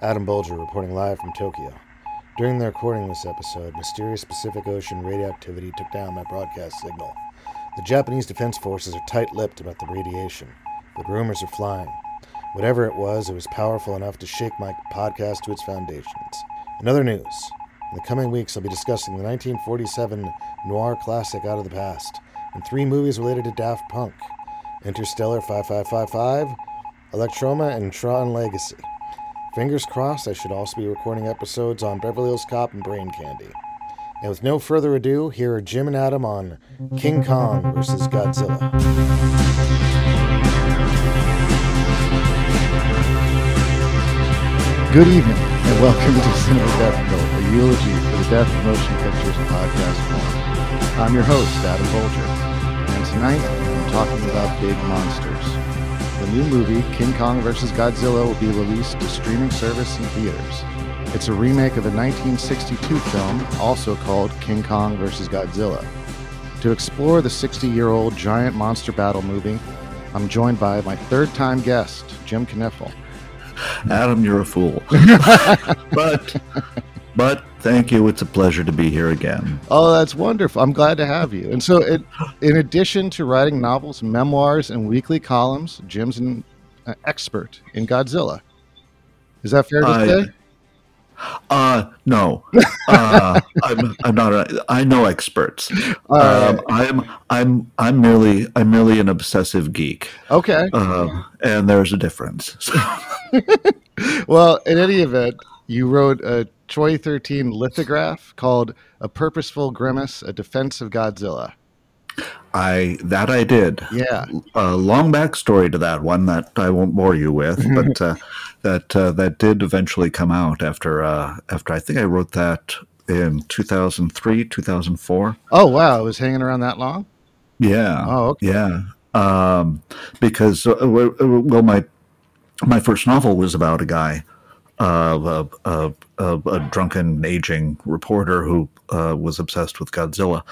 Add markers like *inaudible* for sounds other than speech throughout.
Adam Bulger reporting live from Tokyo. During the recording of this episode, mysterious Pacific Ocean radioactivity took down my broadcast signal. The Japanese Defense Forces are tight lipped about the radiation, but rumors are flying. Whatever it was, it was powerful enough to shake my podcast to its foundations. In other news, in the coming weeks, I'll be discussing the 1947 noir classic Out of the Past and three movies related to Daft Punk Interstellar 5555, Electroma, and Tron Legacy. Fingers crossed, I should also be recording episodes on Beverly Hills Cop and Brain Candy. And with no further ado, here are Jim and Adam on King Kong versus Godzilla. Good evening, and welcome to Cinema Death Note, a eulogy for the death of motion pictures and podcast form. I'm your host, Adam Bulger, and tonight I'm talking about big monsters. The new movie, King Kong vs. Godzilla, will be released to streaming service and theaters. It's a remake of the 1962 film, also called King Kong vs. Godzilla. To explore the 60 year old giant monster battle movie, I'm joined by my third time guest, Jim Knipfel. Adam, you're a fool. *laughs* but but thank you. It's a pleasure to be here again. Oh, that's wonderful. I'm glad to have you. And so, it, in addition to writing novels, memoirs, and weekly columns, Jim's an uh, expert in Godzilla. Is that fair to I- say? Uh no. *laughs* Uh, I'm I'm not a, I know experts. Um. I'm I'm I'm merely I'm merely an obsessive geek. Okay. Uh, and there's a difference. *laughs* *laughs* Well, in any event, you wrote a Choi 13 lithograph called A Purposeful Grimace, A Defense of Godzilla. I that I did. Yeah. a long backstory to that one that I won't bore you with, *laughs* but uh, that uh, that did eventually come out after uh, after I think I wrote that in 2003, 2004. Oh, wow. It was hanging around that long? Yeah. Oh, okay. Yeah. Um, because uh, well, my my first novel was about a guy, uh, a, a, drunken aging reporter who uh, was obsessed with Godzilla.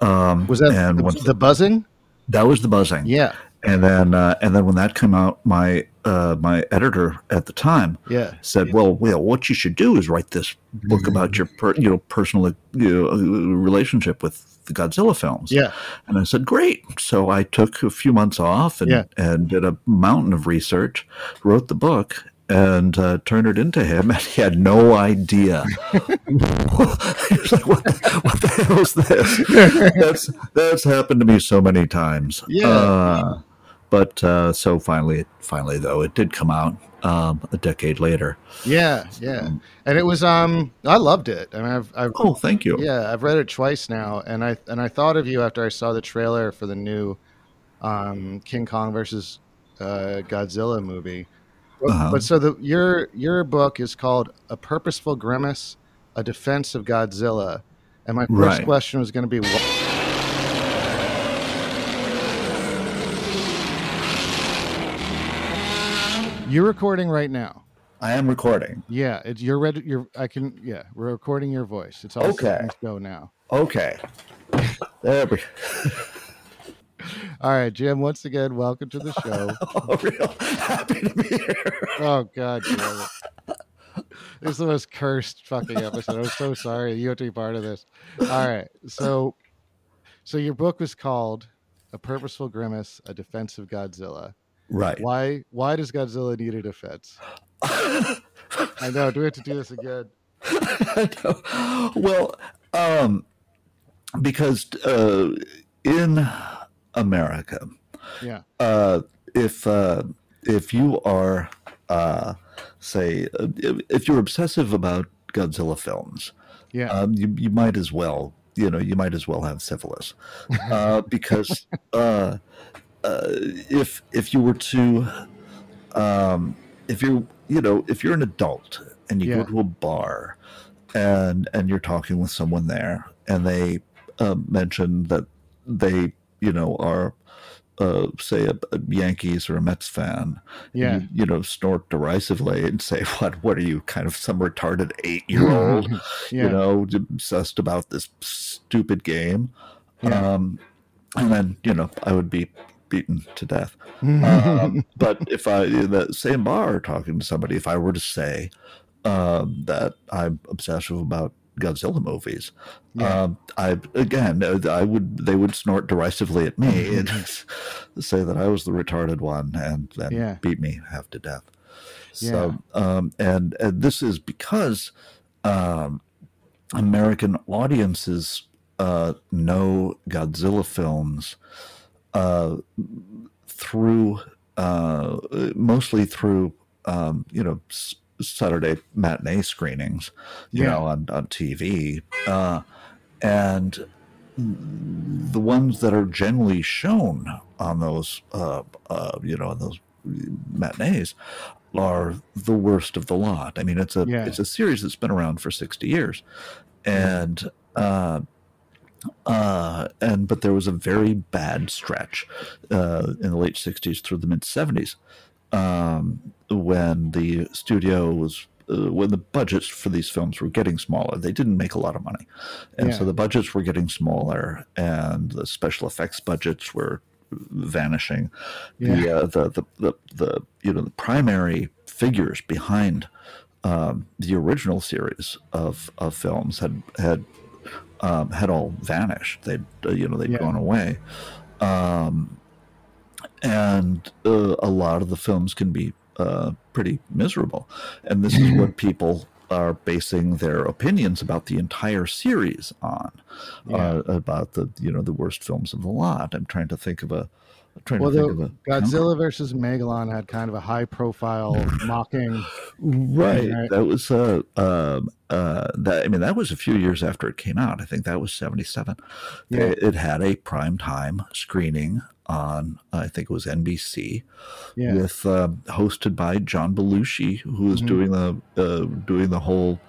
Um, Was that and the, once the buzzing? that was the buzzing? Yeah. and then uh, and then when that came out, my uh, my editor at the time Yeah. said, "Well, well, what you should do is write this book about your per, you know personal you know, relationship with the Godzilla films." Yeah. and I said, "Great!" So I took a few months off and Yeah. and did a mountain of research, wrote the book. And uh, turned it into him, and he had no idea. *laughs* *laughs* he was like, "What the, what the hell is this?" That's that's happened to me so many times. Yeah. Uh, but uh, so finally, finally though, it did come out um, a decade later. Yeah. Yeah. And it was, um, I loved it. I mean, I've, I've, Oh, thank you. Yeah, I've read it twice now, and I and I thought of you after I saw the trailer for the new um, King Kong versus uh, Godzilla movie. But, Uh-huh. but so the your your book is called A Purposeful Grimace: A Defense of Godzilla, and my first Right. question was going to be. What, you're recording right now. I am recording. Yeah, it's you're ready. You're I can. Yeah, we're recording your voice. It's all Okay. settings go now. Okay. There we *laughs* *laughs* *laughs* All right, Jim. Once again, welcome to the *laughs* show. Oh, real happy to be here. oh God, damn it. This is the most cursed fucking episode. I'm so sorry you have to be part of this. All right, so so your book was called "A Purposeful Grimace: A Defense of Godzilla." Right. Why why does Godzilla need a defense? *laughs* I know. Do we have to do this again? I know. Well, um, because uh, in America, Yeah. uh, if uh, if you are, uh, say, uh, if if you're obsessive about Godzilla films, Yeah. um, you you might as well, you know, you might as well have syphilis, *laughs* uh, because uh, uh, if if you were to, um, if you you know, if you're an adult and you Yeah. go to a bar, and and you're talking with someone there, and they uh, mention that they you know are. Uh, say a, a Yankees or a Mets fan, yeah. you, you know, snort derisively and say, *laughs* "What? What are you, kind of some retarded eight-year-old?" *laughs* yeah. you know, obsessed about this stupid game. Yeah. Um, and then, you know, I would be beaten to death. um, *laughs* but if I in that same bar talking to somebody, if I were to say um, that I'm obsessive about Godzilla movies, Yeah. um, I again uh, I would they would snort derisively at me *laughs* and *laughs* say that I was the retarded one and then Yeah. beat me half to death. So um, and and this is because um, American audiences uh, know Godzilla films uh, through uh, mostly through um, you know Saturday matinee screenings, you Yeah. know on on TV, uh, and the ones that are generally shown on those uh, uh, you know on those matinees are the worst of the lot. I mean, it's a Yeah. it's a series that's been around for sixty years, and uh, uh, and but there was a very bad stretch uh, in the late '60s through the mid '70s um, when the studio was. Uh, when the budgets for these films were getting smaller, they didn't make a lot of money, and so the budgets were getting smaller, and the special effects budgets were vanishing. The, uh, the the the the you know the primary figures behind um, the original series of of films had had um, had all vanished. They'd uh, you know they'd Yeah. gone away, um, and uh, a lot of the films can be uh, pretty miserable. And this is what *laughs* people are basing their opinions about the entire series on, uh, about the you know the worst films of the lot. I'm trying to think of a. Well, to think the of a Godzilla versus Megalon had kind of a high profile *laughs* mocking. Right. Right. That was uh um uh that I mean that was a few years after it came out. I think that was 77. Yeah. It, it had a prime time screening on I think it was NBC Yeah. with um, hosted by John Belushi who was Mhm. doing the uh, doing the whole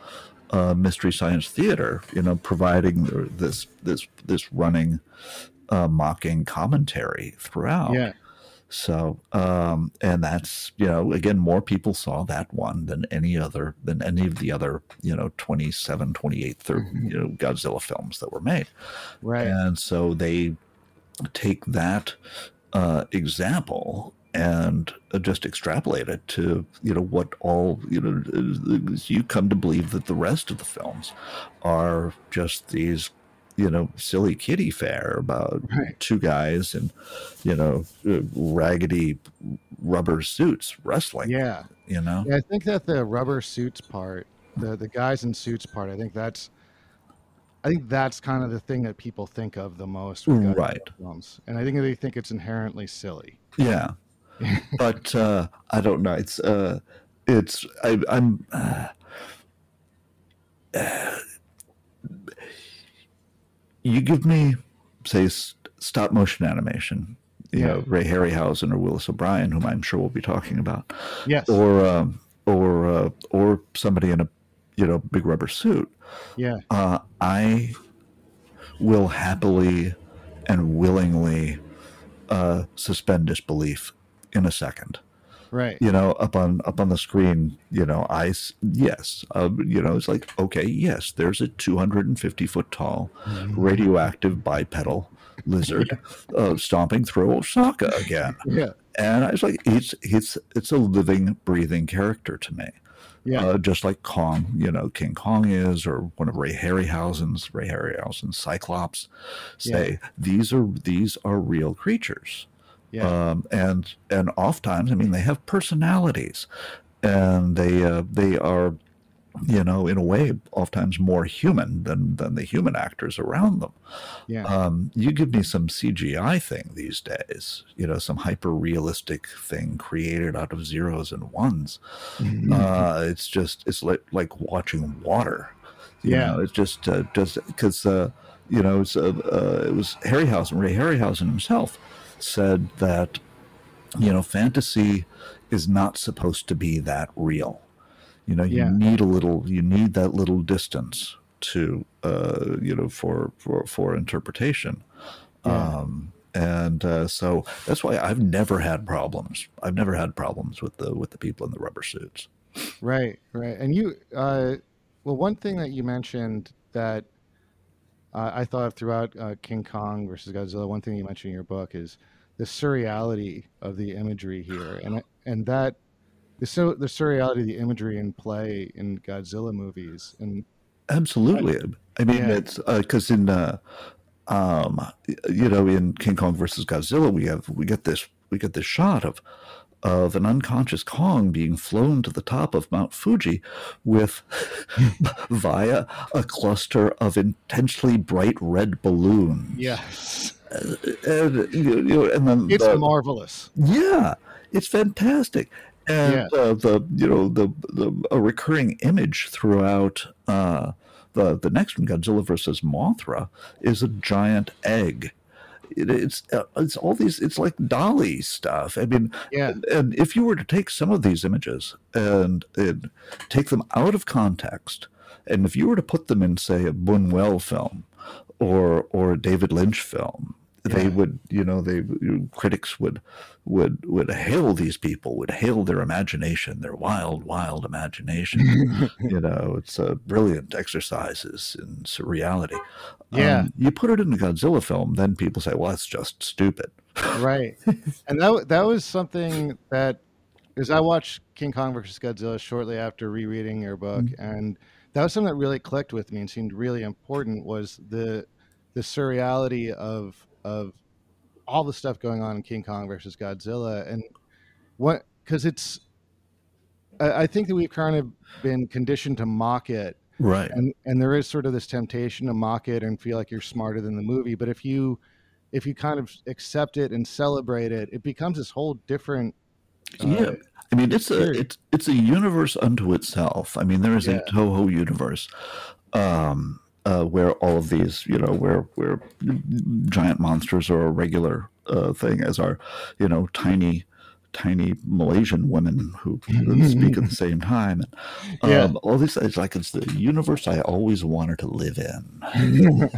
uh, mystery science theater, you know, providing this this this running uh, mocking commentary throughout. Yeah. So, um, and that's, you know, again, more people saw that one than any other, than any of the other, you know, 27, 28, 30, you know, Godzilla films that were made. Right. And so they take that uh, example and uh, just extrapolate it to, you know, what all, you know, you come to believe that the rest of the films are just these you know, silly kitty fare about Right. two guys in, you know, uh, raggedy rubber suits wrestling. Yeah. You know, Yeah, I think that the rubber suits part, the the guys in suits part, I think that's I think that's kind of the thing that people think of the most with Right. films. And I think they think it's inherently silly. yeah. but uh, I don't know. It's uh, it's I, I'm. Uh, you give me, say, stop motion animation. You Yeah. know, Ray Harryhausen or Willis O'Brien, whom I'm sure we'll be talking about. Yes. or um, or uh, or somebody in a you know big rubber suit, yeah. uh, I will happily and willingly uh, suspend disbelief in a second. Right. You know, up on up on the screen, you know, i yes, uh, you know, it's like okay, yes, there's a 250 foot tall radioactive bipedal lizard *laughs* uh, stomping through Osaka again Yeah. and I was like, it's it's it's a living, breathing character to me, Yeah. uh, just like Kong, you know, King Kong is, or one of Ray Harryhausen's Ray Harryhausen's Cyclops. Say these are these are real creatures, yeah. um, and and oftentimes, I mean, they have personalities, and they uh, they are, you know, in a way, oftentimes more human than than the human actors around them yeah. um, you give me some CGI thing these days, you know, some hyper realistic thing created out of zeros and ones. Mm-hmm. Uh, it's just, it's like, like watching water. You Yeah. know, it's just, uh, just because, uh, you know, it's, uh, uh, it was Harryhausen, Ray Harryhausen himself said that, you know, fantasy is not supposed to be that real. You know, you Yeah. need a little, you need that little distance to, uh, you know, for for for interpretation. Yeah. Um, and uh, so that's why I've never had problems. I've never had problems with the with the people in the rubber suits. Right, right. And you, uh, well, one thing that you mentioned that uh, I thought of throughout uh, King Kong versus Godzilla, one thing you mentioned in your book is the surreality of the imagery here, and and that the so the surreality of the imagery in play in Godzilla movies, and Absolutely. I mean, Yeah. it's because in uh, um, you know, in King Kong versus Godzilla, we have we get this we get this shot of of an unconscious Kong being flown to the top of Mount Fuji with *laughs* *laughs* via a cluster of intensely bright red balloons. yes, and, you know, and then it's the- marvelous. yeah, it's fantastic. And Yeah. uh, the you know the, the a recurring image throughout uh, the the next one, Godzilla versus Mothra, is a giant egg. It, it's uh, it's all these it's like Dalí stuff. I mean, Yeah, and if you were to take some of these images and, and take them out of context, and if you were to put them in, say, a Buñuel film or or a David Lynch film, they Yeah. would, you know, they critics would would would hail these people, would hail their imagination, their wild, wild imagination. *laughs* you know, it's a brilliant exercises in surreality. Yeah. Um, you put it in a Godzilla film, then people say, "Well, that's just stupid." right. And that that was something that because I watched King Kong versus Godzilla shortly after rereading your book, and that was something that really clicked with me and seemed really important was the the surreality of of all the stuff going on in King Kong versus Godzilla, and what because it's I, I think that we've kind of been conditioned to mock it. Right. and and there is sort of this temptation to mock it and feel like you're smarter than the movie but if you if you kind of accept it and celebrate it it becomes this whole different uh, yeah. I mean it's a it's it's a universe unto itself. I mean there is Yeah. a toho universe. Um uh, where all of these, you know, where where giant monsters are a regular uh, thing, as are, you know, tiny, tiny Malaysian women who speak at the same time. And, Yeah. um, all this is like it's the universe I always wanted to live in. *laughs*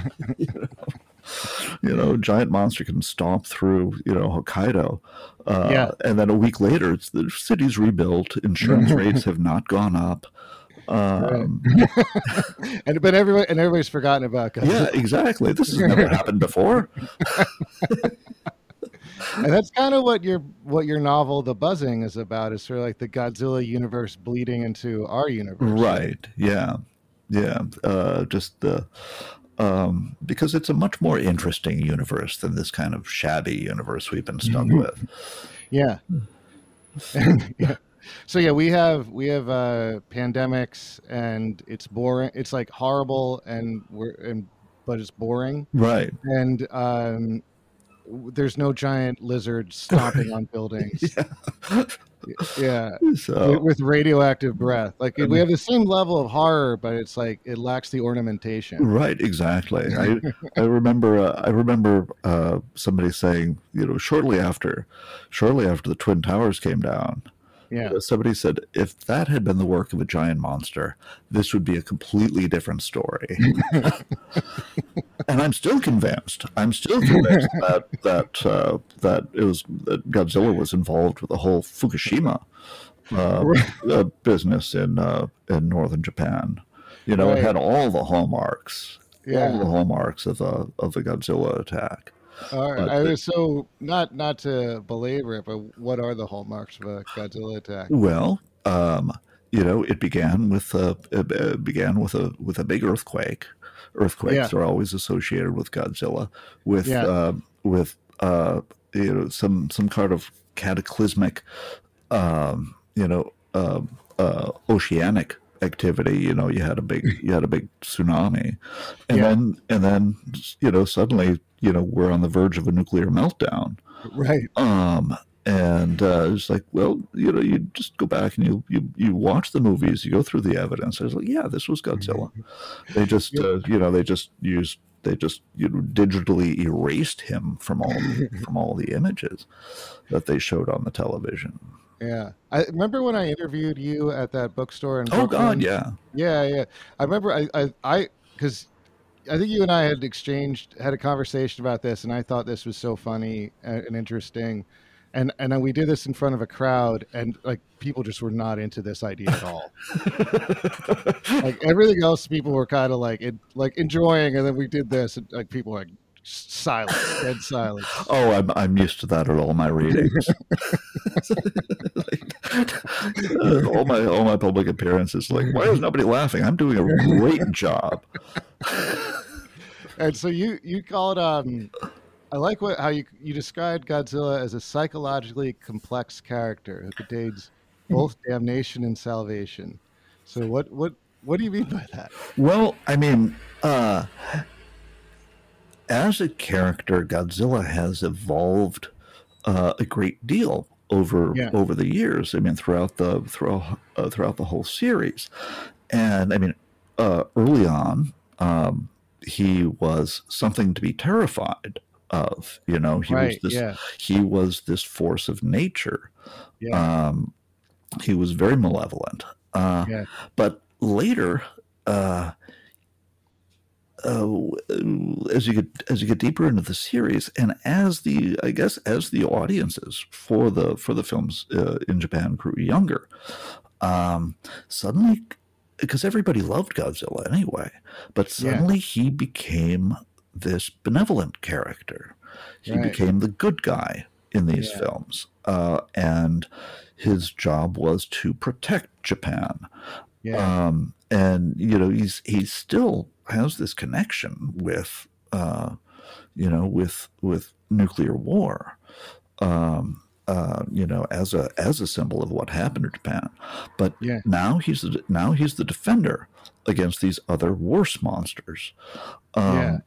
*laughs* you know, giant monster can stomp through, you know, Hokkaido. Uh, Yeah. And then a week later, it's the city's rebuilt. Insurance *laughs* rates have not gone up. Um, *laughs* and but everybody and everybody's forgotten about Godzilla. yeah, exactly. This has never *laughs* happened before. and that's kind of what your what your novel the buzzing is about is sort of like the godzilla universe bleeding into our universe Right. Yeah. Yeah. Uh, just the. Um, because it's a much more interesting universe than this kind of shabby universe we've been stuck with. yeah *laughs* yeah so yeah we have we have uh pandemics and it's boring it's like horrible and we're and but it's boring. Right. and um there's no giant lizards stomping on *laughs* buildings. Yeah. So, with, radioactive breath. Like we have the same level of horror but it's like it lacks the ornamentation. Right, exactly. I *laughs* I remember uh, I remember uh, somebody saying, you know, shortly after, shortly after the twin towers came down, yeah somebody said if that had been the work of a giant monster, this would be a completely different story. *laughs* and I'm still convinced. I'm still convinced *laughs* that that uh, that it was that Godzilla was involved with the whole Fukushima uh, uh, business in uh, in northern Japan. You know, Right. it had all the hallmarks, yeah. all the hallmarks of the of the Godzilla attack. All right. I the- was so not not to belabor it, but what are the hallmarks of a Godzilla attack? Well, um, you know, it began with a it uh, began with a with a big earthquake. Earthquakes Yeah. are always associated with Godzilla, with Yeah. uh, with uh, you know some some kind of cataclysmic, um, you know, uh, uh, oceanic activity. You know, you had a big you had a big tsunami, and Yeah. then and then you know suddenly you know we're on the verge of a nuclear meltdown. Right. Um, and uh, it's like, well, you know, you just go back and you you you watch the movies, you go through the evidence. I was like, yeah, this was Godzilla. They just, uh, you know, they just used they just you know digitally erased him from all *laughs* from all the images that they showed on the television. Yeah. I remember when I interviewed you at that bookstore in Oh Brooklyn? God, yeah, Yeah, yeah. I remember I I I because I think you and I had exchanged had a conversation about this, and I thought this was so funny and, interesting. And and then we did this in front of a crowd, and like people just were not into this idea at all. *laughs* like everything else, people were kind of like it, like enjoying, and then we did this, and like people were like silence, dead silence. *laughs* Oh, I'm I'm used to that at all my readings. *laughs* *laughs* all my all my public appearances, like, why is nobody laughing? I'm doing a great job. and so you you call it um I like what how you you described Godzilla as a psychologically complex character who contains both damnation and salvation. So what what what do you mean by that? Well, I mean, uh, as a character, Godzilla has evolved uh, a great deal over Yeah. over the years. I mean, throughout the throughout uh, throughout the whole series, and I mean, uh, early on, um, he was something to be terrified of. You know, he right. was this Yeah. he was this force of nature. Yeah. Um, he was very malevolent. Uh, Yeah. But later, uh, uh, as you get as you get deeper into the series, and as the I guess as the audiences for the for the films uh, in Japan grew younger, um, suddenly because everybody loved Godzilla anyway, but Yeah. suddenly he became this benevolent character. He Right. became the good guy in these Yeah. films, uh, and his job was to protect Japan. yeah. Um, and you know, he's he still has this connection with, uh, you know, with with nuclear war. Um, uh, you know, as a as a symbol of what happened to Japan, but Yeah. now he's the, now he's the defender against these other worse monsters. Um, Yeah.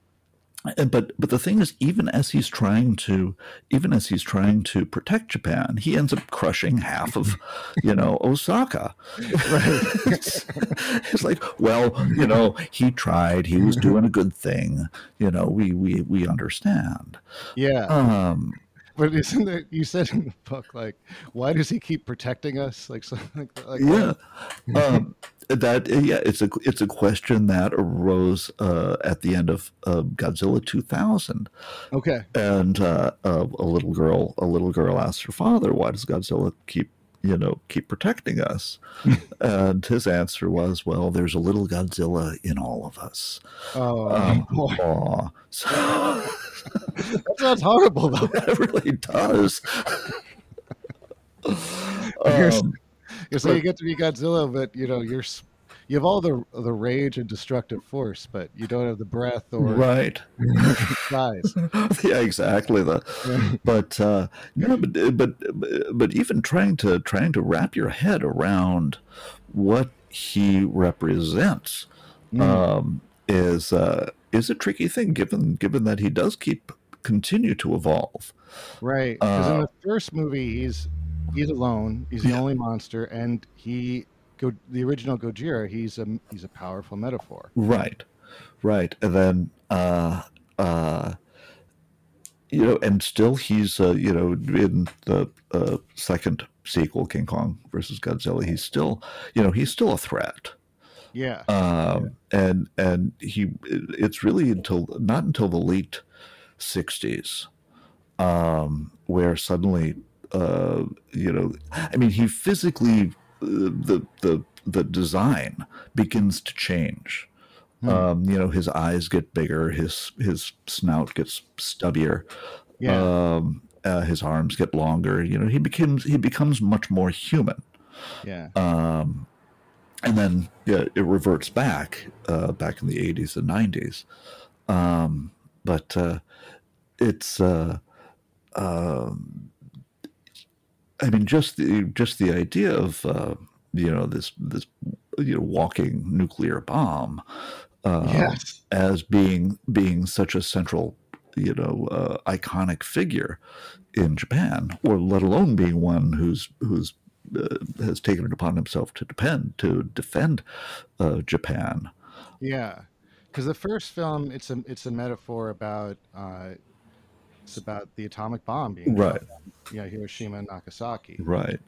But but the thing is, even as he's trying to even as he's trying to protect Japan, he ends up crushing half of, you know, *laughs* Osaka. it's, *laughs* it's like, well, you know, he tried. He was doing a good thing. You know, we we we understand. yeah. Um, But isn't it? You said in the book, like, why does he keep protecting us? Like, something like, like yeah, um, that yeah, it's a it's a question that arose uh, at the end of uh, Godzilla 2000. Okay. and uh, a little girl a little girl asked her father why does godzilla keep you know keep protecting us *laughs* and his answer was well there's a little godzilla in all of us Oh, um, *laughs* so that sounds horrible, though. *laughs* it really does Um, You say you get to be Godzilla, but you know you're you have all the the rage and destructive force, but you don't have the breath or right size. *laughs* yeah exactly the but uh you know but, but but even trying to trying to wrap your head around what he represents Mm. um is uh is a tricky thing given given that he does keep continue to evolve Right. Because in Uh, the first movie, he's he's alone. He's the Yeah. only monster, and he go the original Gojira. He's a he's a powerful metaphor. right right and then uh uh you know and still he's uh you know in the uh second sequel king kong versus godzilla he's still you know he's still a threat Yeah. um, and and he it's really until not until the late 60s um, where suddenly uh, you know i mean he physically uh, the the the design begins to change Hmm. um, you know his eyes get bigger his his snout gets stubbier yeah. um, uh, his arms get longer you know he becomes he becomes much more human yeah. um, and then yeah, it reverts back uh, back in the 80s and 90s um, but uh, it's uh, um, I mean just the just the idea of uh, you know this this you know walking nuclear bomb uh, yes. as being being such a central you know uh, iconic figure in Japan, or let alone being one who's who's has taken it upon himself to depend to defend uh, Japan. Yeah. Because the first film, it's a it's a metaphor about uh, it's about the atomic bomb being Right. dropped on, you know, Hiroshima and Nagasaki. Right,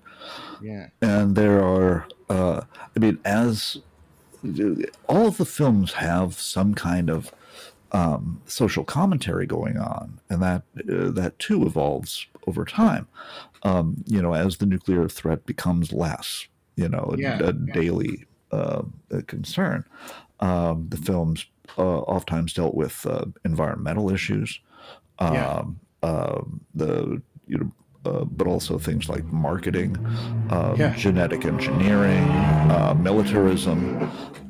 Yeah. and there are uh, I mean, as all of the films have some kind of um, social commentary going on, and that uh, that too evolves over time. Um, you know, as the nuclear threat becomes less, you know, a, Yeah, a yeah. daily uh, concern. Um, the films uh, oftentimes dealt with uh, environmental issues, um, Yeah. um, the you know, uh, but also things like marketing, uh, Yeah. genetic engineering, uh, militarism.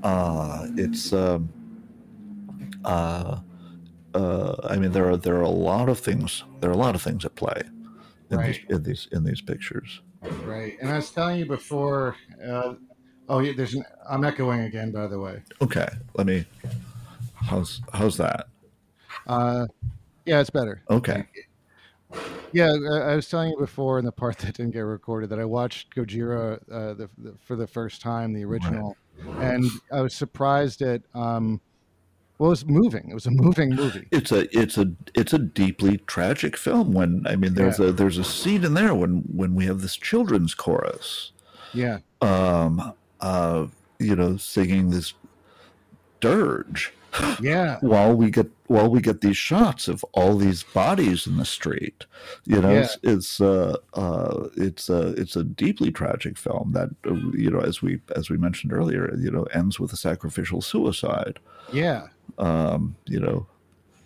Uh, it's um, uh, uh, I mean there are there are a lot of things there are a lot of things at play in Right. these in these in these pictures. Right. And I was telling you before. Uh, oh, yeah, there's. An, I'm echoing again, by the way. Okay, let me. How's how's that? Uh, yeah, it's better. Okay, Yeah, I was telling you before in the part *laughs* that didn't get recorded that I watched Gojira uh, the, the, for the first time, the original, and I was surprised at. Um, well, it was moving. It was a moving movie. it's a it's a it's a deeply tragic film. When I mean, there's a there's a scene in there when when we have this children's chorus, Yeah, um, uh, you know, singing this dirge yeah, *laughs* while we get while we get these shots of all these bodies in the street. You know, Yeah. it's it's uh, uh, it's a it's a deeply tragic film that uh, you know, as we as we mentioned earlier, you know, ends with a sacrificial suicide. yeah. Um, you know,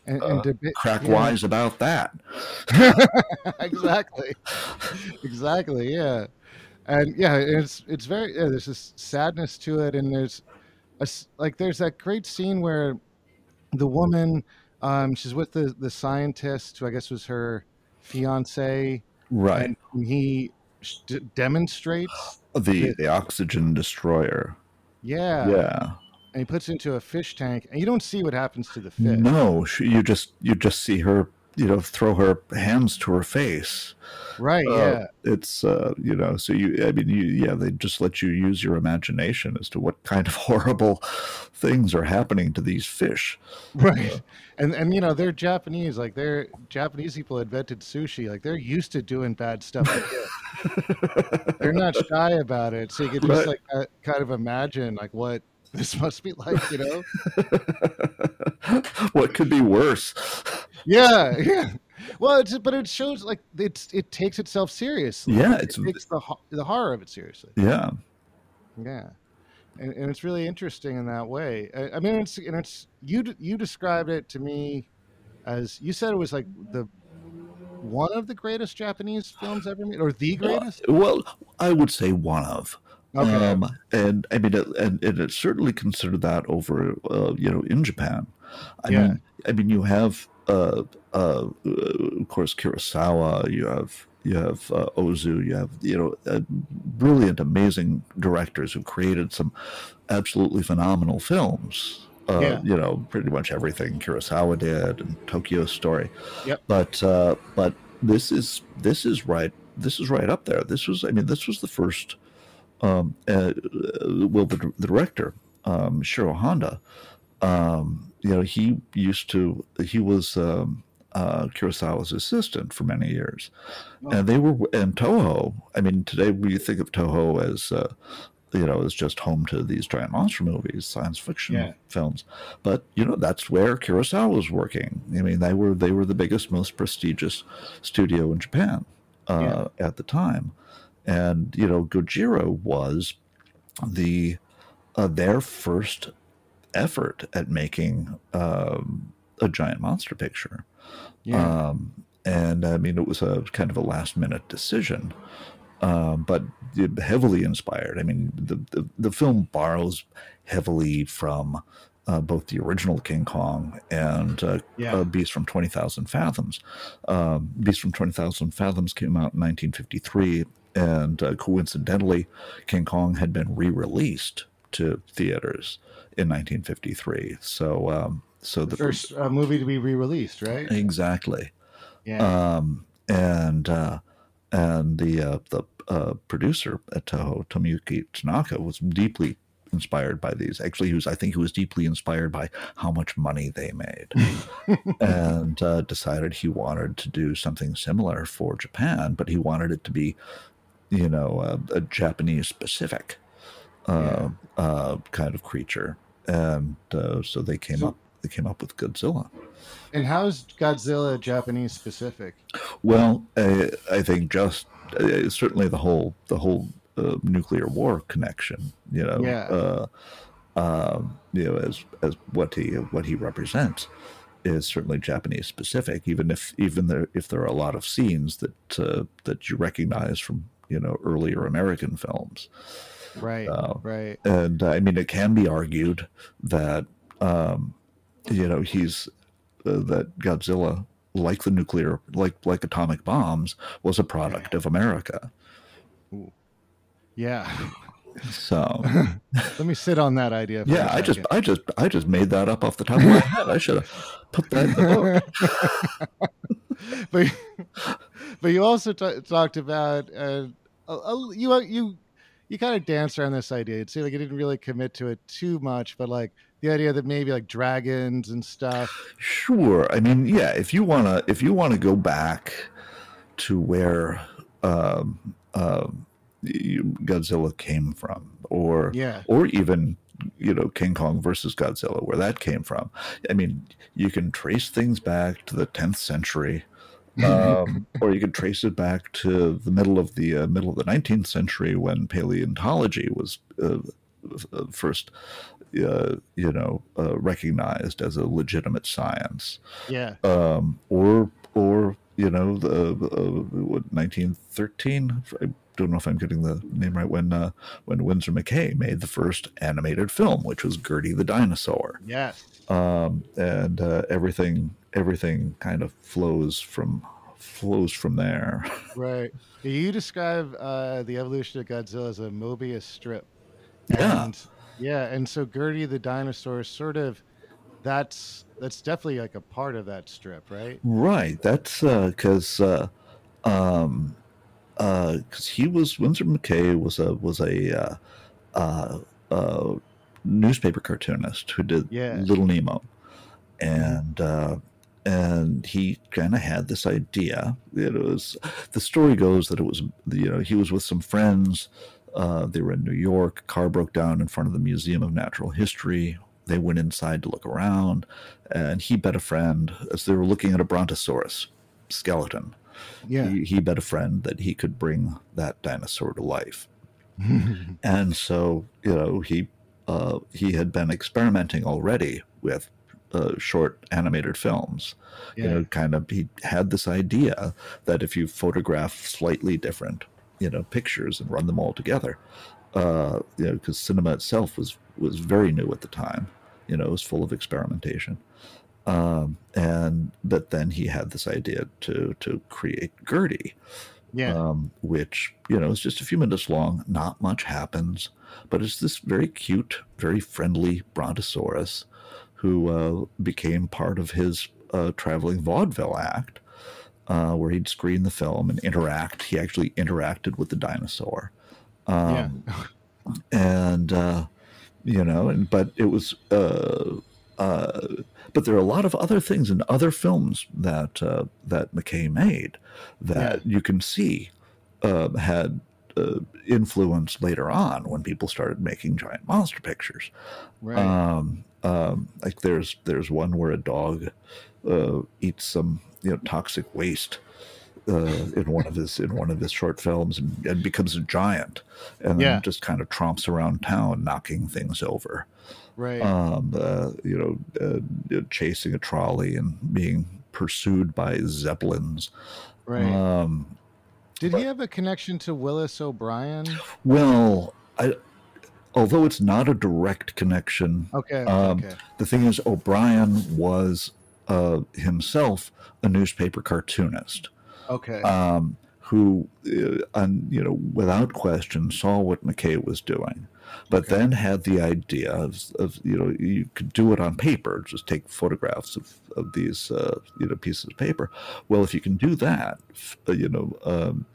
And, Uh, and debi- crack yeah. wise about that. *laughs* exactly, exactly. Yeah, and yeah, it's it's very. Yeah, there's this sadness to it, and there's a like there's that great scene where the woman, um, she's with the the scientist who I guess was her fiance, Right. and he d- demonstrates. the Yeah. the oxygen destroyer. Yeah, Yeah. And he puts it into a fish tank, and you don't see what happens to the fish. No, she, you just you just see her, you know, throw her hands to her face. Right? Uh, yeah. It's uh, you know, so you I mean you yeah, they just let you use your imagination as to what kind of *laughs* horrible things are happening to these fish. Right. And and you know, they're Japanese, like they're Japanese people invented sushi. Like they're used to doing bad stuff like *laughs* they're not shy about it. So you can just Right. like uh, kind of imagine like what *laughs* this must be like, you know? what could be worse? Yeah, yeah. Well, it's but it shows like it's it takes itself seriously. Yeah, it it's takes the the horror of it seriously. yeah. Yeah, and, and it's really interesting in that way. I, I mean, it's and it's you you described it to me as you said it was like the one of the greatest Japanese films ever made, or the greatest. Well, I would say one of. Okay, Um, and I mean, it, and, and it's certainly considered that over, uh, you know, in Japan. I Yeah. mean, I mean, you have, uh, uh, of course, Kurosawa. You have, you have uh, Ozu. You have, you know, uh, brilliant, amazing directors who created some absolutely phenomenal films. Uh, Yeah. You know, pretty much everything Kurosawa did and Tokyo Story. Yep. But uh, but this is this is right. This is right up there. This was, I mean, this was the first um, uh, well, the, the director, um, Shiro Honda, um, you know, he used to, he was um, uh, Kurosawa's assistant for many years. Oh. And they were, and Toho, I mean, today we think of Toho as, uh, you know, as just home to these giant monster movies, science fiction Yeah. films. But, you know, that's where Kurosawa was working. I mean, they were, they were the biggest, most prestigious studio in Japan uh, at the time and you know Gojira was the uh, their first effort at making um, a giant monster picture, yeah, um, and I mean it was a kind of a last minute decision, um, but heavily inspired. I mean the, the the film borrows heavily from. Uh, both the original King Kong and uh, yeah, uh, Beast from 20,000 Fathoms. Um, Beast from 20,000 Fathoms came out in 1953, and uh, coincidentally, King Kong had been re released to theaters in 1953. So, um, so the the first uh, movie to be re-released, right? exactly. Yeah, Um, and uh, and the uh, the uh, producer at Toho, Tomoyuki Tanaka, was deeply inspired by these. Actually, he was I think he was deeply inspired by how much money they made, *laughs* and uh, decided he wanted to do something similar for Japan, but he wanted it to be, you know, a, a Japanese specific uh, uh, kind of creature, and uh, so they came So- up. They came up with Godzilla. and how's Godzilla Japanese specific? Well, uh, I think just uh, certainly the whole the whole uh, nuclear war connection. You know, Yeah. uh, um, you know, as as what he what he represents is certainly Japanese specific. Even if even there if there are a lot of scenes that uh, that you recognize from you know earlier American films, Right. Uh, right. and uh, I mean it can be argued that um, you know he's uh, that Godzilla, like the nuclear, like like atomic bombs, was a product of America. Yeah. *laughs* So *laughs* Let me sit on that idea. yeah, I just. I just I just made that up off the top of my *laughs* head. I should have put that in the book. *laughs* but but you also t- talked about uh, a, a- you you you kind of danced around this idea. It seemed like you didn't really commit to it too much, but like the idea that maybe like dragons and stuff. Sure. I mean, yeah. If you wanna, if you wanna go back to where um, um, Godzilla came from, or Yeah. or even you know King Kong versus Godzilla, where that came from. I mean, you can trace things back to the 10th century, *laughs* um, or you can trace it back to the middle of the uh, middle of the 19th century when paleontology was uh, uh, first. Uh, you know, uh, recognized as a legitimate science, Yeah. um, or or you know, the uh, what 1913. I don't know if I'm getting the name right. When uh, when Winsor McCay made the first animated film, which was Gertie the dinosaur, Yes. um, and uh, everything everything kind of flows from flows from there. *laughs* Right. You describe uh, the evolution of Godzilla as a Mobius strip. Yeah. And, yeah, and so Gertie the dinosaur is sort of that's that's definitely like a part of that strip, right? Right. That's because uh, um, because he was Winsor McCay was a was a uh, uh, uh, newspaper cartoonist who did Yeah. Little Nemo, and uh, and he kind of had this idea. It was the story goes that it was you know he was with some friends. Uh, they were in New York. Car broke down in front of the Museum of Natural History. They went inside to look around, and he bet a friend as they were looking at a brontosaurus skeleton. Yeah. He, he bet a friend that he could bring that dinosaur to life. *laughs* And so, you know, he uh, he had been experimenting already with uh, short animated films. Yeah. You know, kind of he had this idea that if you photograph slightly different, you know, pictures and run them all together, uh, you know, because cinema itself was was very new at the time. You know, it was full of experimentation. Um, and but then he had this idea to to create Gertie, yeah. um, which you know is just a few minutes long. Not much happens, but it's this very cute, very friendly brontosaurus who uh, became part of his uh, traveling vaudeville act, uh, where he'd screen the film and interact. He actually interacted with the dinosaur, um, yeah. and uh, you know, and but it was. Uh, uh, but there are a lot of other things in other films that uh, that McCay made that you can see uh, had uh, influence later on when people started making giant monster pictures. right. Um, um, like there's there's one where a dog uh, eats some you know toxic waste uh, in one of his in one of his short films and, and becomes a giant and then Yeah. just kind of tromps around town knocking things over. right. Um, uh, you know, uh, chasing a trolley and being pursued by zeppelins. right. Um, Did he have a connection to Willis O'Brien? well, I, although it's not a direct connection, Okay. Um, okay. The thing is, O'Brien was uh, himself a newspaper cartoonist Okay. um, who, uh, you know, without question, saw what McCay was doing, but Okay. then had the idea of, of, you know, you could do it on paper, just take photographs of, of these, uh, you know, pieces of paper. Well, if you can do that, uh, you know, um,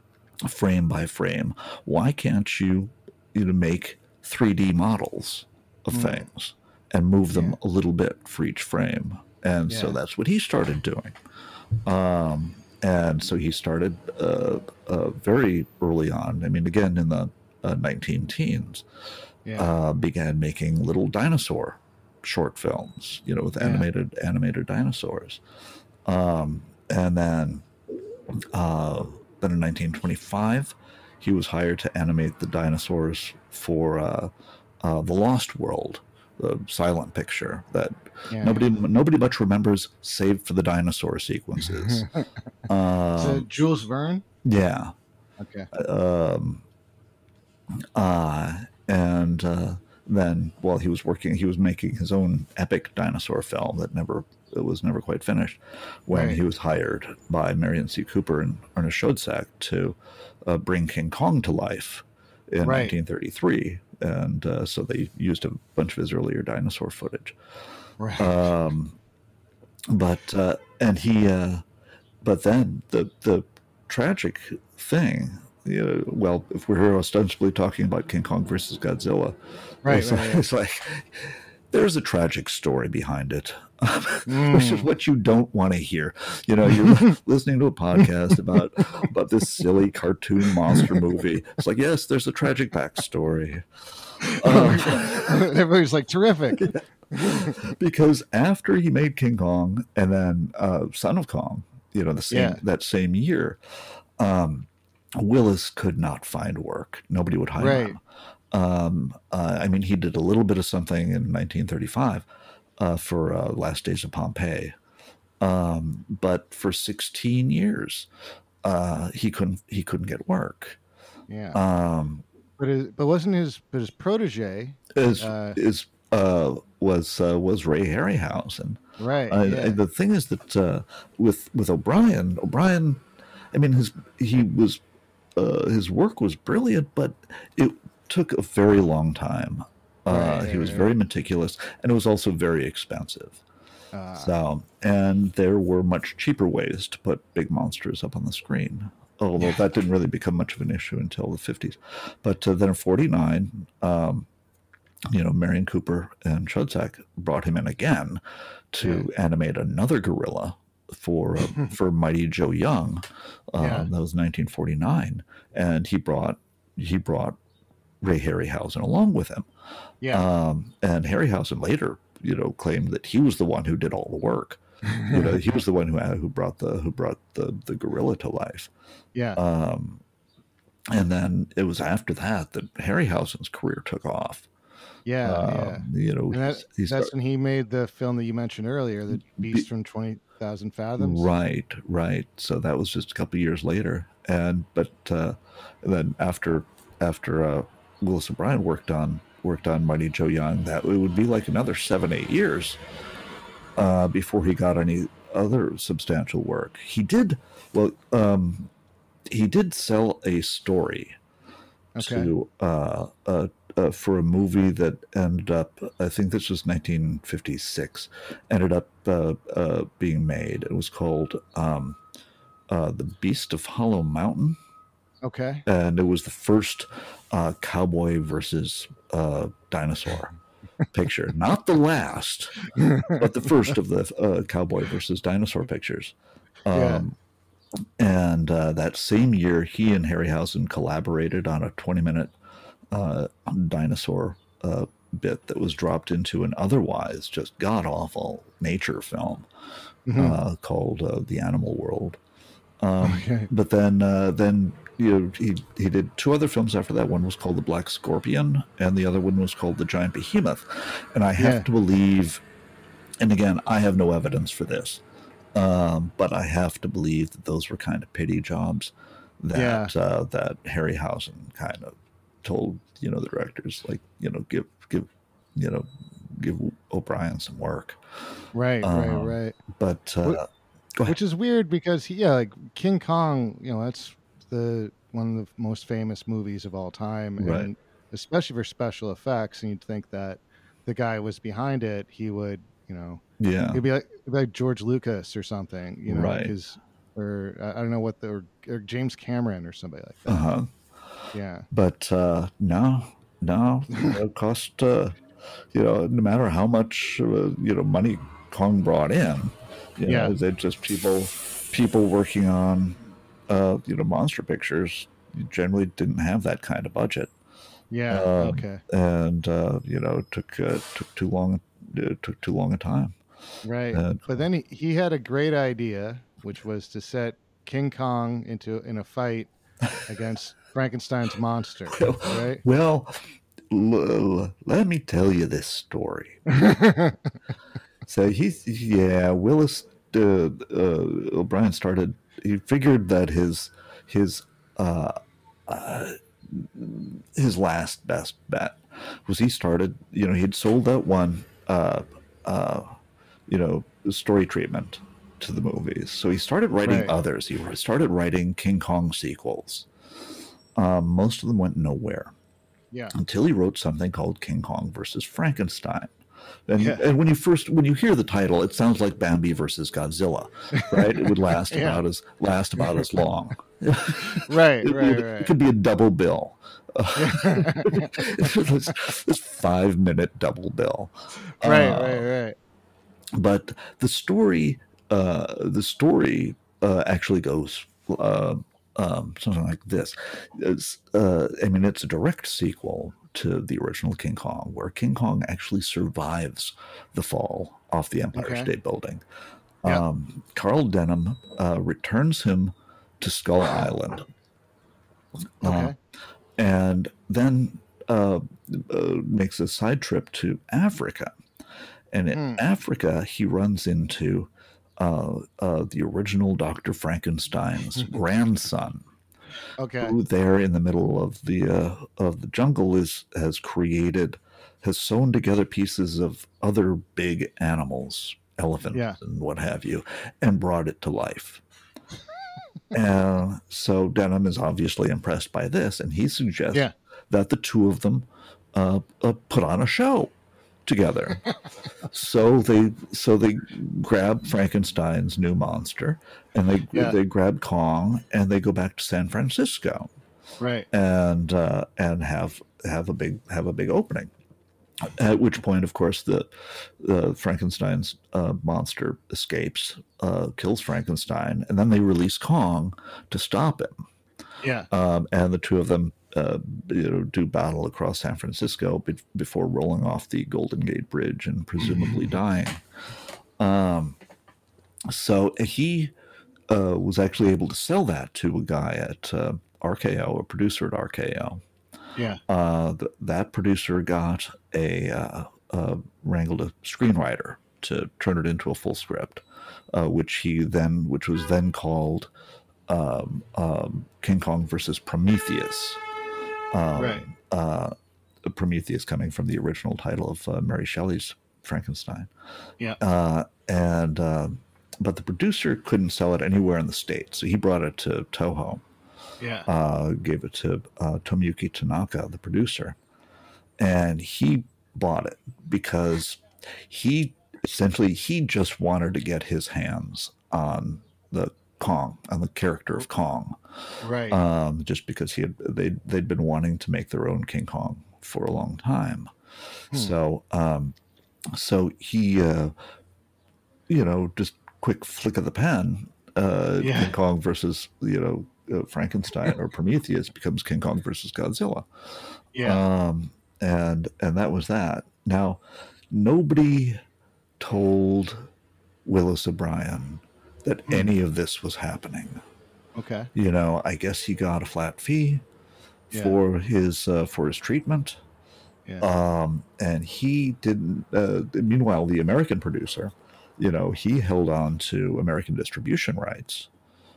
frame by frame, why can't you, you know, make 3D models of Mm. things and move them Yeah. a little bit for each frame? And so that's what he started doing. Um, and so he started uh, uh, very early on. I mean, again, in the uh, 19 teens, yeah. uh, began making little dinosaur short films, you know, with Yeah. animated animated dinosaurs. Um, and then, uh, then in 1925, he was hired to animate the dinosaurs for uh, uh, the Lost World, the silent picture that Yeah. nobody nobody much remembers, save for the dinosaur sequences. *laughs* um, Jules Verne. yeah, Okay. um, uh, and uh, then while he was working, he was making his own epic dinosaur film that never it was never quite finished. When Right. he was hired by Merian C. Cooper and Ernest Schoedsack to uh, bring King Kong to life in Right. 1933, and uh, so they used a bunch of his earlier dinosaur footage Right. um, but uh, and he uh, but then the the tragic thing you know, well if we're here ostensibly talking about king kong versus godzilla Right, it's, right, like, right. it's like there's a tragic story behind it *laughs* which Mm. is what you don't want to hear you know you're *laughs* listening to a podcast about about this silly cartoon monster movie it's like yes there's a tragic backstory *laughs* um, Everybody's like terrific. because after he made King Kong and then uh, Son of Kong, you know, the same Yeah. that same year, um, Willis could not find work. Nobody would hire Right. him. Um, uh, I mean, he did a little bit of something in 1935 uh, for uh, Last Days of Pompeii, um, but for 16 years, uh, he couldn't he couldn't get work. Yeah. Um, but his, but wasn't his but his protege is Uh, is uh, was uh, was Ray Harryhausen. right? Yeah. The thing is that uh, with with O'Brien, O'Brien, I mean, his he was uh, his work was brilliant, but it took a very long time. Uh, Right, he was right, very meticulous, and it was also very expensive. Uh, So, and there were much cheaper ways to put big monsters up on the screen. Although that didn't really become much of an issue until the 50s. But uh, then in 49, um, you know, Merian Cooper and Schoedsack brought him in again to animate another gorilla for uh, *laughs* for Mighty Joe Young. Uh, Yeah. That was 1949, and he brought he brought Ray Harryhausen along with him. yeah. Um, and Harryhausen later, you know, claimed that he was the one who did all the work. You know, he was the one who who brought the who brought the the gorilla to life. yeah. Um, and then it was after that that Harryhausen's career took off. yeah. yeah. Um, You know, And that, that's when he made the film that you mentioned earlier, The Beast from Twenty Thousand Fathoms. Right, right. So that was just a couple of years later, and but uh, and then after after uh, Willis O'Brien worked on worked on Mighty Joe Young, that it would be like another seven eight years uh, before he got any other substantial work. He did well. Um, he did sell a story Okay. to uh, uh, uh, for a movie that ended up. I think this was 1956. Ended up uh, uh, being made. It was called um, uh, "The Beast of Hollow Mountain," Okay. and it was the first uh, cowboy versus uh, dinosaur picture. *laughs* Not the last, but the first of the uh, cowboy versus dinosaur pictures. Yeah. Um, and uh, that same year, he and Harryhausen collaborated on a 20 minute uh, dinosaur uh, bit that was dropped into an otherwise just god awful nature film Mhm. uh, called uh, The Animal World. Um, Okay. But then, uh, then you he he did two other films after that. One was called The Black Scorpion, and the other one was called The Giant Behemoth. And I have Yeah. to believe, and again, I have no evidence for this, um, but I have to believe that those were kind of pity jobs that uh, that Harryhausen kind of told you know the directors like you know give give you know give O'Brien some work. Right. Right. Um, Right. But uh, What- go ahead. Which is weird because he, yeah, like King Kong, you know, that's the one of the most famous movies of all time, Right. and especially for special effects. And you'd think that the guy was behind it, he would, you know, yeah, It'd be like, it'd be like George Lucas or something, you know, Right. because or I don't know what the or, or James Cameron or somebody like that. uh huh. Yeah, But uh, no, no, it cost uh, you know no matter how much uh, you know money Kong brought in, you Yeah. know, they just people people working on uh, you know monster pictures generally didn't have that kind of budget, yeah, Um, okay, and uh, you know it took uh, took too long it took too long a time. right. and- but then he, he had a great idea, which was to set King Kong into in a fight against *laughs* Frankenstein's monster, right? Well, l- l- let me tell you this story. *laughs* so he's yeah, Willis uh, uh, O'Brien started. He figured that his his uh, uh, his last best bet was he started. You know, he'd sold that one. Uh, uh, you know, story treatment to the movies. So he started writing Right. others. He started writing King Kong sequels. Um, most of them went nowhere yeah. until he wrote something called King Kong versus Frankenstein. And, Yeah. and when you first when you hear the title, it sounds like Bambi versus Godzilla, right? It would last *laughs* Yeah. about as last about as long. *laughs* Right, It, right, it- right. it could be a double bill. *laughs* this, this five minute double bill. right, Uh, right, right. but the story uh the story uh actually goes uh um something like this uh i mean it's a direct sequel to the original king kong where king kong actually survives the fall off the empire Okay. state building Yeah. um carl denham uh returns him to skull island Uh, Okay. and then uh, uh, makes a side trip to Africa. And in Hmm. Africa, he runs into uh, uh, the original Dr. Frankenstein's *laughs* grandson, Okay. who there in the middle of the uh, of the jungle is has created, has sewn together pieces of other big animals, elephants Yeah. and what have you, and brought it to life. and so Denham is obviously impressed by this, and he suggests Yeah. that the two of them uh, uh, put on a show together. *laughs* so they so they grab Frankenstein's new monster, and they Yeah. they grab Kong, and they go back to San Francisco Right. and uh, and have have a big have a big opening. At which point, of course, the the Frankenstein's uh, monster escapes, uh, kills Frankenstein, and then they release Kong to stop him Yeah. um, and the two of them uh, you know do battle across San Francisco be- before rolling off the Golden Gate Bridge and presumably dying. Um, so he uh, was actually able to sell that to a guy at uh, RKO, a producer at RKO. Yeah. Uh, th- that producer got a uh, uh, wrangled a screenwriter to turn it into a full script, uh, which he then, which was then called um, um, King Kong versus Prometheus. Um, Right. Uh, Prometheus coming from the original title of uh, Mary Shelley's Frankenstein. Yeah. Uh, and um but the producer couldn't sell it anywhere in the states, so he brought it to Toho Yeah. uh, gave it to uh, Tomoyuki Tanaka, the producer, and he bought it because he essentially he just wanted to get his hands on the Kong, on the character of Kong, right. um, just because he had they they'd been wanting to make their own King Kong for a long time. Hmm. So um, so he uh, you know just quick flick of the pen, uh, Yeah. King Kong versus you know uh, Frankenstein or *laughs* Prometheus becomes King Kong versus Godzilla. yeah. Um, and and that was that. Now, nobody told Willis O'Brien that any of this was happening. okay. You know, I guess he got a flat fee Yeah. for his uh, for his treatment, Yeah. um, and he didn't. Uh, meanwhile, the American producer, you know, he held on to American distribution rights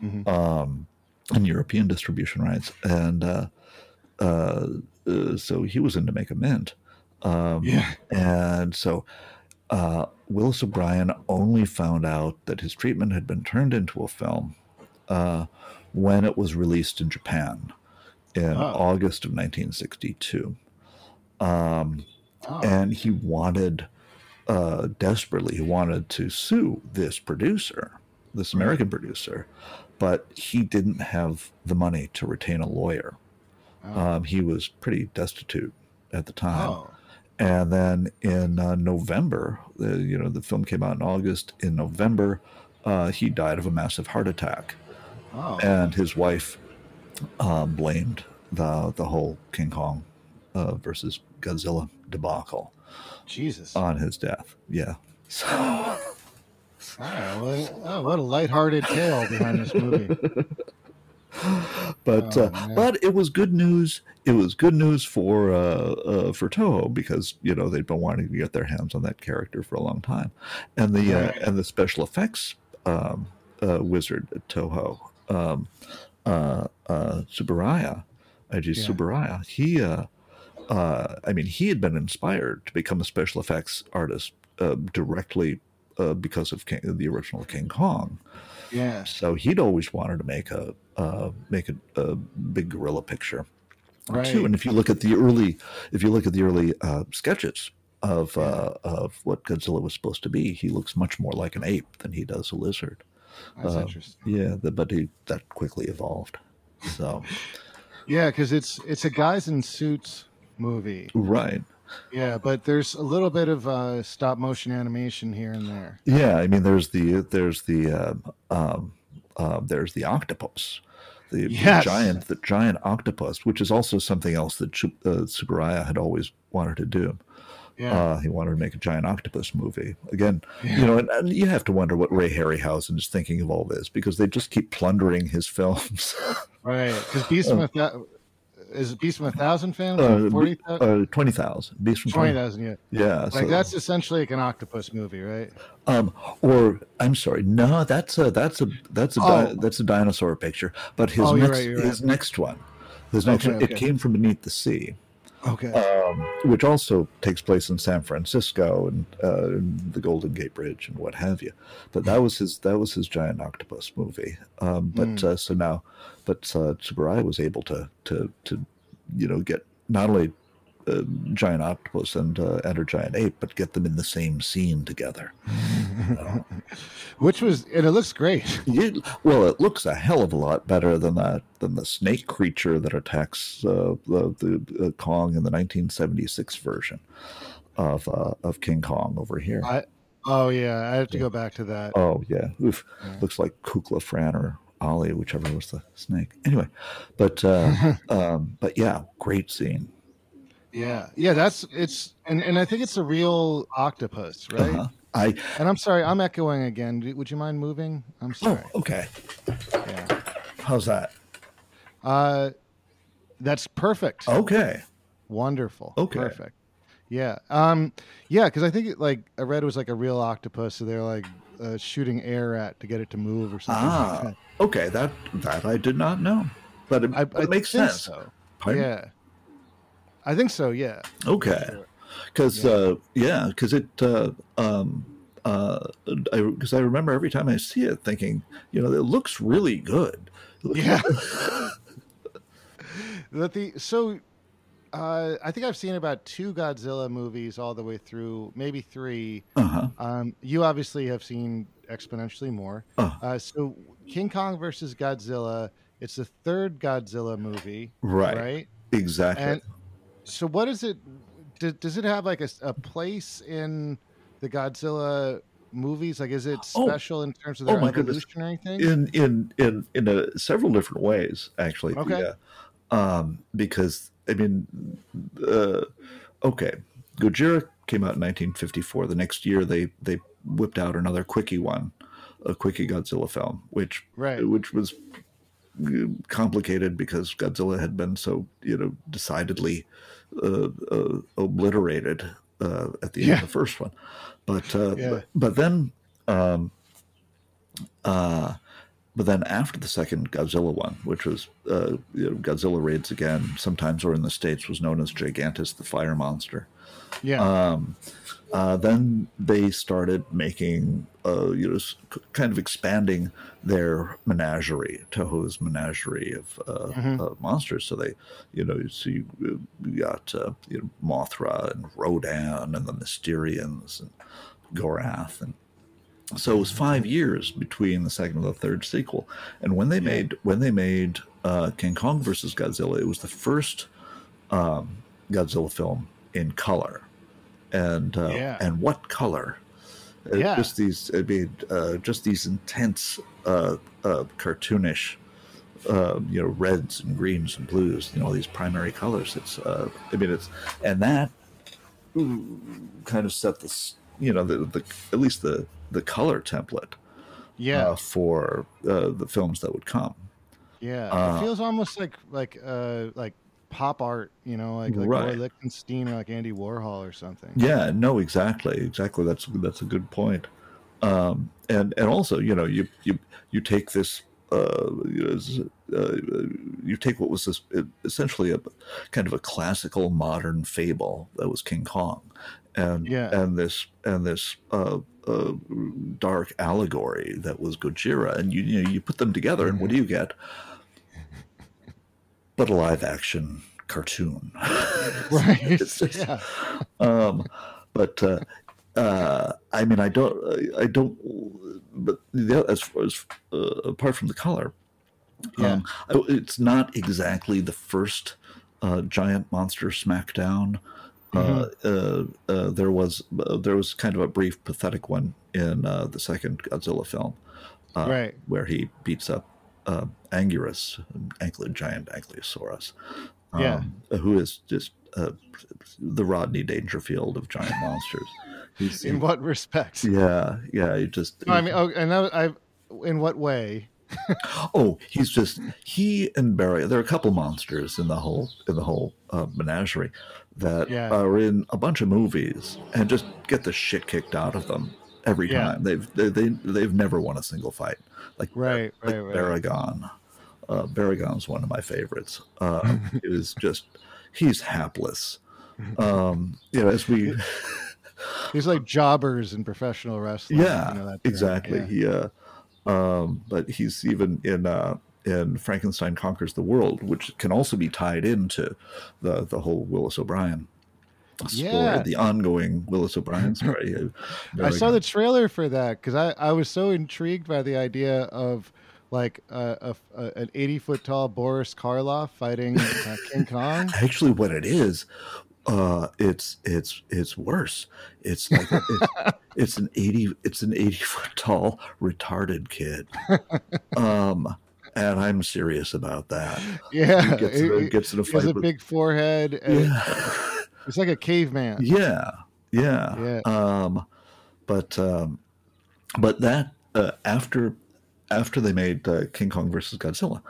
Mhm. um, and European distribution rights, and uh, uh, uh, so he was in to make a mint. Um, yeah. and so uh, Willis O'Brien only found out that his treatment had been turned into a film uh, when it was released in Japan in Oh. August of 1962. Um, Oh. and he wanted uh, desperately he wanted to sue this producer this american producer but he didn't have the money to retain a lawyer Oh. um, he was pretty destitute at the time oh. And then in uh, november uh, you know the film came out in august in november uh, he died of a massive heart attack Oh. and his wife uh, blamed the the whole king kong uh, versus godzilla debacle Jesus. on his death. Yeah. *laughs* So, well, oh, what a lighthearted tale behind this movie. *laughs* *gasps* but Oh, uh, but it was good news. It was good news for uh, uh, for Toho because you know they'd been wanting to get their hands on that character for a long time, and the uh, Right. and the special effects um, uh, wizard at Toho, um, uh, uh, Tsuburaya, Eiji Yeah. Tsuburaya, he. Uh, uh, I mean, he had been inspired to become a special effects artist uh, directly uh, because of King, the original King Kong. Yes. So he'd always wanted to make a uh, make a, a big gorilla picture Right. too. And if you look at the early, if you look at the early uh, sketches of uh, of what Godzilla was supposed to be, he looks much more like an ape than he does a lizard. That's uh, interesting. Yeah, the, but he that quickly evolved. So *laughs* Yeah, because it's it's a guys in suits movie. right. Yeah, but there's a little bit of uh, stop motion animation here and there. Yeah, I mean, there's the there's the um, um, uh, there's the octopus, the, the giant the giant octopus, which is also something else that uh, Tsuburaya had always wanted to do. Yeah. Uh, he wanted to make a giant octopus movie again. You know, and, and you have to wonder what Ray Harryhausen is thinking of all this because they just keep plundering his *laughs* films. right. Because Beast Thou- is it Beast from a Thousand fan? uh, Forty uh, Twenty thousand, Beast from Twenty Twenty. thousand. Yeah. Yeah, Like so- that's essentially like an octopus movie, right? Um, or I'm sorry, no, that's a that's a that's a di- Oh. that's a dinosaur picture. But his Oh, next right, you're right. his next one, his next Okay, one, it came from beneath the sea, Okay. um, which also takes place in San Francisco and uh, and the Golden Gate Bridge and what have you. But that was his that was his giant octopus movie. Um, but Mm. uh, so now, but uh, Tsuburaya was able to to to you know get not only uh, giant octopus and uh, and a giant ape, but get them in the same scene together. *laughs* Which was and it looks great. *laughs* You, well, it looks a hell of a lot better than that than the snake creature that attacks uh, the, the uh, Kong in the 1976 version of uh, of King Kong over here. I oh yeah, I have to go back to that. oh yeah, Oof. Yeah. looks like Kukla Fran or Ollie, whichever was the snake. Anyway, but uh, *laughs* um, but yeah, great scene. Yeah, yeah, that's it's and and I think it's a real octopus, right? Uh-huh. I And I'm sorry, I'm echoing again. Would you mind moving? I'm oh sorry. okay. Yeah. How's that? Uh, that's perfect. Okay. Wonderful. Okay. Perfect. Yeah. Um. Yeah, because I think it, like I read it was like a real octopus, so they're like uh, shooting air at to get it to move or something. like Ah, that. okay. That that I did not know, but it, I, but I makes sense. So. Pardon? Yeah. I think so. Yeah. Okay. Sure. because Yeah. uh, yeah, because it uh, um, uh, I because I remember every time I see it, thinking, you know, it looks really good. *laughs* Yeah. That the so uh, I think I've seen about two Godzilla movies all the way through, maybe three. Uh-huh. Um, you obviously have seen exponentially more. Uh. Uh, so King Kong versus Godzilla. It's the third Godzilla movie, Right. right? Exactly. And so, what is it? Does, does it have like a place in the Godzilla movies? Like, is it Oh. special in terms of Oh their my goodness. evolution or anything? in in in in a, several different ways, actually. Okay. Yeah. Um, because I mean, uh, okay, Gojira came out in 1954. The next year, they they whipped out another quickie one, a quickie Godzilla film, which Right. which was complicated because Godzilla had been so you know decidedly uh, uh, obliterated uh, at the end Yeah. of the first one, but uh, Yeah. but, but then um, uh, but then after the second Godzilla one, which was uh, you know, Godzilla raids again, sometimes or in the states was known as Gigantis the Fire Monster. yeah. Um, uh, then they started making, uh, you know, kind of expanding their menagerie, Toho's menagerie of uh, Mhm. uh, monsters. So they, you know, so you, you got uh, you know, Mothra and Rodan and the Mysterians and Gorath and so it was five years between the second and the third sequel. And when they Yeah. made when they made uh, King Kong versus Godzilla, it was the first um, Godzilla film in color. And uh, Yeah. and what color? Uh, Yeah. Just these, I mean, uh, just these intense, uh, uh, cartoonish, uh, you know, reds and greens and blues. You know, these primary colors. It's, uh, I mean, it's, and that kind of set this, you know, the, the at least the the color template yeah. uh, for uh, the films that would come. Yeah, Uh, it feels almost like like uh like pop art, you know, like like Right. Roy Lichtenstein or like Andy Warhol or something. Yeah, no, exactly, exactly. That's that's a good point. Um, and and also, you know, you you you take this, uh, you, know, uh, you take what was this essentially a kind of a classical modern fable that was King Kong, and Yeah. and this and this uh, uh, dark allegory that was Gojira, and you you know you put them together, and what do you get? But a live action cartoon. *laughs* *laughs* Right. It's yeah. um, but uh, uh, I mean, I don't, I don't. But the, as far as uh, apart from the color, Yeah. um, I- it's not exactly the first uh, giant monster smackdown. Uh, uh, uh, there was uh, there was kind of a brief pathetic one in uh, the second Godzilla film, uh, Right. where he beats up uh, Anguirus, an anklet giant Ankylosaurus, Yeah. um, who is just uh, the Rodney Dangerfield of giant *laughs* monsters. He's, In what respects? yeah, yeah. He just. No, I mean, oh, and that, I, in what way? *laughs* oh, he's just he and Barry. There are a couple monsters in the whole in the whole uh, menagerie that Yeah. are in a bunch of movies and just get the shit kicked out of them every Yeah. time. They've they, they they've never won a single fight. Like Right, like right, right. Baragon. Uh, Baragon's one of my favorites. Uh, *laughs* it was just he's hapless. *laughs* Um, you know, as we He's like jobbers in professional wrestling. yeah, you know, that exactly. Yeah. He, uh, um, but he's even in uh, in Frankenstein conquers the world, which can also be tied into the the whole Willis O'Brien story, Yeah. the ongoing Willis O'Brien *laughs* story. Uh, I saw the trailer for that because I, I was so intrigued by the idea of like a, a, a- an 80 foot tall Boris Karloff fighting uh, King Kong. *laughs* Actually, what it is, uh, it's it's it's worse. It's like a, it's, *laughs* it's an eighty it's an eighty foot tall retarded kid. Um, and I'm serious about that. *sighs* Yeah, He gets, in he- gets in a he has a with big forehead. Yeah. *laughs* It's like a caveman. Yeah, yeah. Yeah. Um, but um, but that uh, after after they made uh, King Kong versus Godzilla,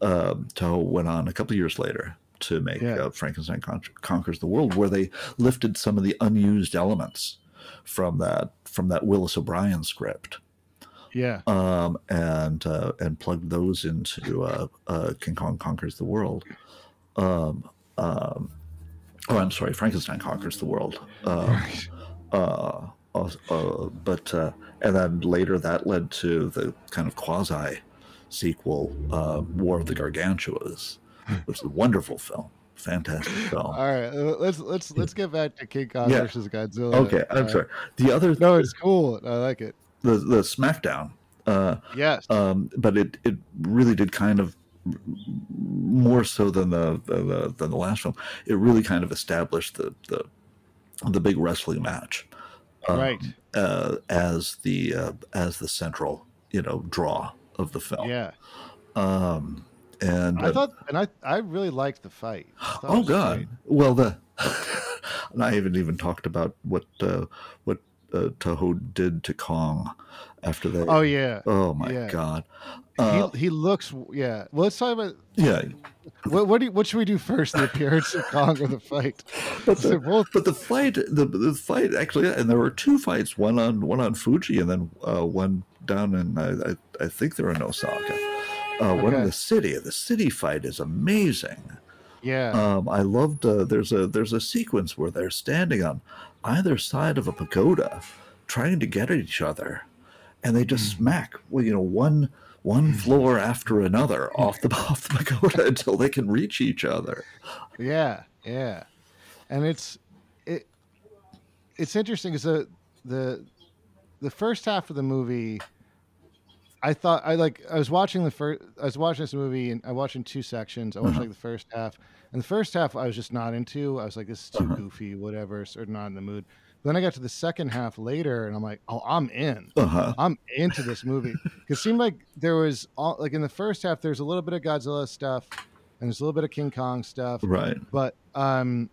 um, Toho went on a couple years later to make Yeah. uh, Frankenstein Con- conquers the world, where they lifted some of the unused elements from that from that Willis O'Brien script Yeah, um, and uh, and plugged those into uh, uh, King Kong conquers the world. Um, um, oh, I'm sorry, Frankenstein conquers the world. Um, uh, uh, uh, but uh, and then later that led to the kind of quasi sequel, uh, War of the Gargantuas, *laughs* which is a wonderful film, fantastic film. All right, let's let's let's get back to King Kong Yeah. versus Godzilla. Okay, I'm Uh, sorry. The other, No, it's cool. I like it. The the SmackDown. Uh, Yes. um, but it it really did kind of more so than the, the, the than the last film. It really kind of established the the the big wrestling match um, right. uh, as the uh, as the central you know draw of the film. Yeah. Um, and I uh, thought, and I I really liked the fight. I thought it oh god, great. well the and I haven't even talked about what uh, what uh, Toho did to Kong after that. Oh yeah. Oh my yeah. god. Uh, he, he looks yeah. Well, let's talk about yeah, what what, do you, what should we do first? The appearance of Kong or the fight? *laughs* but the, both but the fight, the the fight actually, and there were two fights, one on one on Fuji, and then uh, one down in I, I, I think they're in Osaka. Uh, One in the city. The city fight is amazing. yeah. Um, I loved. Uh, there's a there's a sequence where they're standing on either side of a pagoda, trying to get at each other, and they just hmm. smack. Well, you know, one one hmm. floor after another *laughs* off the off the pagoda *laughs* until they can reach each other. Yeah, yeah, and it's it it's interesting because the the the first half of the movie, I thought I like I was watching the first I was watching this movie and I watched in two sections. I watched uh-huh. like the first half, and the first half I was just not into. I was like, this is too goofy, whatever, sort of not in the mood. But Then I got to the second half later, and I'm like, oh, I'm in. Uh huh. I'm into this movie it seemed like there was all like in the first half there's a little bit of Godzilla stuff and there's a little bit of King Kong stuff, Right. but um,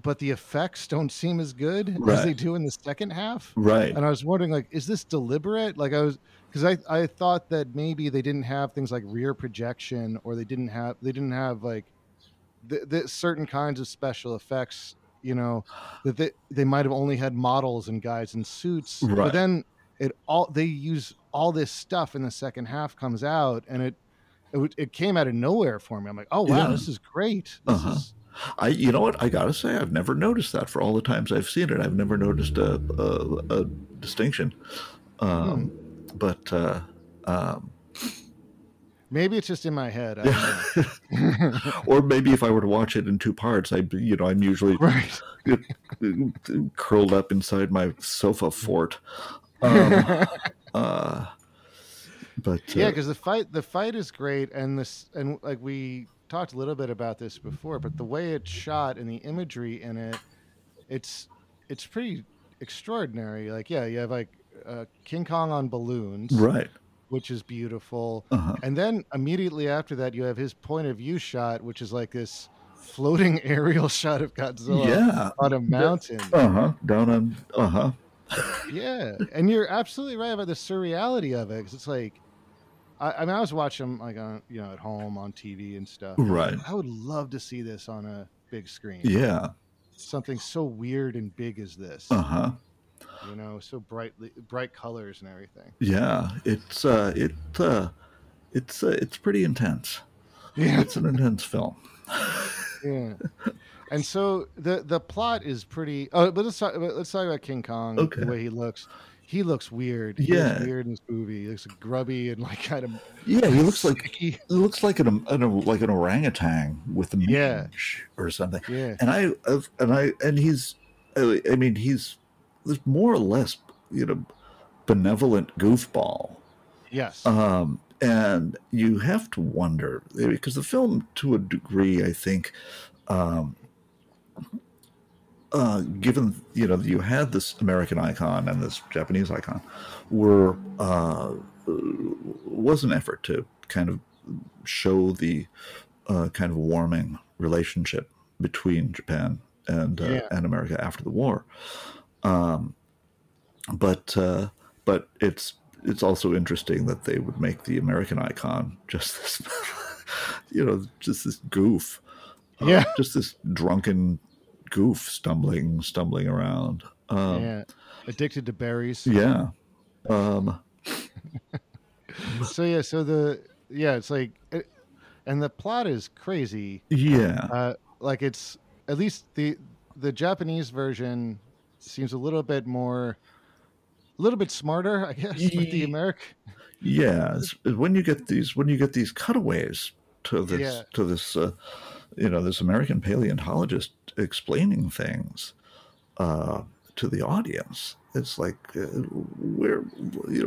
but the effects don't seem as good Right. as they do in the second half. right. And I was wondering, like, is this deliberate? Like, I was because I I thought that maybe they didn't have things like rear projection, or they didn't have they didn't have like the, the certain kinds of special effects. You know, that they they might have only had models and guys in suits. Right. But then it all they use all this stuff in the second half comes out, and it it, it came out of nowhere for me. I'm like, oh wow, Yeah. this is great. This Uh-huh. is I, you know what? I gotta say, I've never noticed that for all the times I've seen it. I've never noticed a, a, a distinction. Um, But uh, um, maybe it's just in my head. *laughs* Or maybe if I were to watch it in two parts, I, you know, I'm usually *laughs* right. *laughs* curled up inside my sofa fort. Um, uh, but uh, yeah because the fight the fight is great and this and like we talked a little bit about this before but the way it's shot and the imagery in it it's it's pretty extraordinary like yeah you have like uh, king kong on balloons right. Which is beautiful Uh-huh. and then immediately after that you have his point of view shot which is like this floating *laughs* aerial shot of godzilla Yeah. on a mountain Uh huh. Down on. Uh huh. yeah, and you're absolutely right about the surreality of it because it's like, I, I mean, I was watching them like on you know at home on TV and stuff. Right. I would love to see this on a big screen. Yeah. something so weird and big as this. Uh huh. You know, so brightly bright colors and everything. Yeah. It's uh, it uh, it's uh, it's pretty intense. Yeah, It's an intense film. yeah. And so the the plot is pretty. Oh, but let's talk. Let's talk about King Kong. Okay. The way he looks. He looks weird. He Yeah. looks weird in this movie. He looks grubby and like kind of Yeah, he looks like *laughs* he looks like an, an like an orangutan with a mange Yeah. or something. Yeah. And I and I and he's I mean he's there's more or less you know benevolent goofball. Yes. Um, and you have to wonder because the film, to a degree, I think, um, uh, given you know you had this American icon and this Japanese icon, were uh, was an effort to kind of show the uh, kind of warming relationship between Japan and uh, Yeah. and America after the war. Um, but uh, but it's it's also interesting that they would make the American icon just this, *laughs* you know, just this goof, Uh, Yeah. just this drunken goof stumbling stumbling around. Um, yeah. Addicted to berries. yeah. Um, So yeah. So the yeah, it's like, it, and the plot is crazy. yeah. Uh, like it's at least the the Japanese version seems a little bit more, a little bit smarter, I guess. with the American. Yeah, when you get these when you get these cutaways to this Yeah. to this uh, you know this American paleontologist explaining things uh, to the audience, it's like uh, where you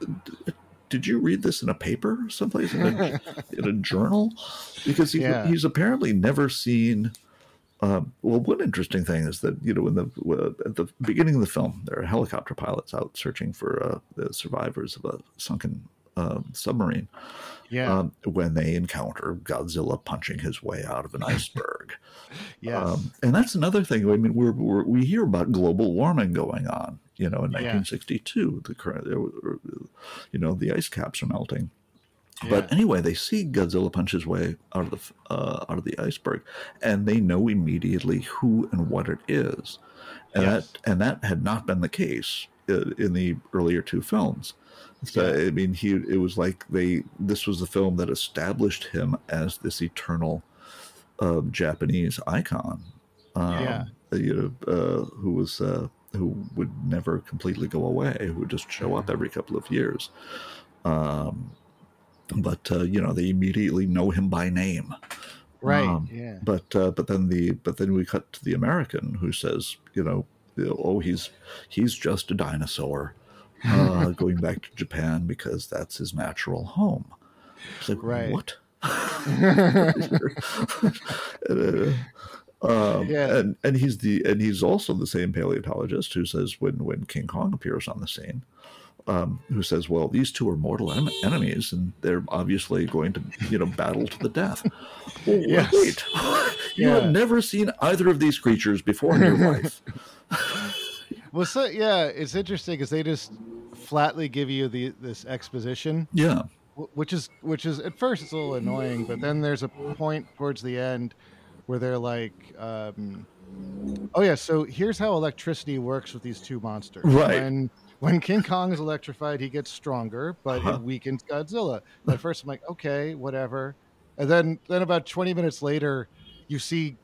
know. Did you read this in a paper someplace in a, *laughs* in a journal? Because he, Yeah. he's apparently never seen. Um, well, one interesting thing is that you know, in the uh, at the beginning of the film, there are helicopter pilots out searching for uh, the survivors of a sunken uh, submarine. Yeah. Um, when they encounter Godzilla punching his way out of an iceberg, *laughs* yes. um, and that's another thing. I mean, we're, we're we hear about global warming going on. You know, in Yeah. 1962, the current, you know, the ice caps are melting. Yeah. But anyway, they see Godzilla punch his way out of the uh, out of the iceberg, and they know immediately who and what it is, and Yes. that and that had not been the case uh, in the earlier two films. So I mean, he it was like they this was the film that established him as this eternal uh, Japanese icon. Um, Yeah. you know, uh, who was uh, who would never completely go away, who would just show up every couple of years. Um, but uh, you know, they immediately know him by name. right. um, yeah. But uh, but then the but then we cut to the American who says, you know, oh he's he's just a dinosaur uh, *laughs* going back to Japan because that's his natural home. It's like Right. what? *laughs* *laughs* Um, Yeah. and and he's the and he's also the same paleontologist who says when when King Kong appears on the scene, um, who says, "Well, these two are mortal en- enemies, and they're obviously going to you know battle to the death." *laughs* Well, Yes. wait, *laughs* you Yeah. have never seen either of these creatures before in your *laughs* life. Well, so yeah, it's interesting because they just flatly give you the this exposition, Yeah, which is which is at first it's a little annoying, but then there's a point towards the end where they're like, um, "Oh yeah, so here's how electricity works with these two monsters." Right. When King Kong is electrified, he gets stronger, but Uh-huh. it weakens Godzilla. *laughs* At first, I'm like, okay, whatever. And then then about 20 minutes later, you see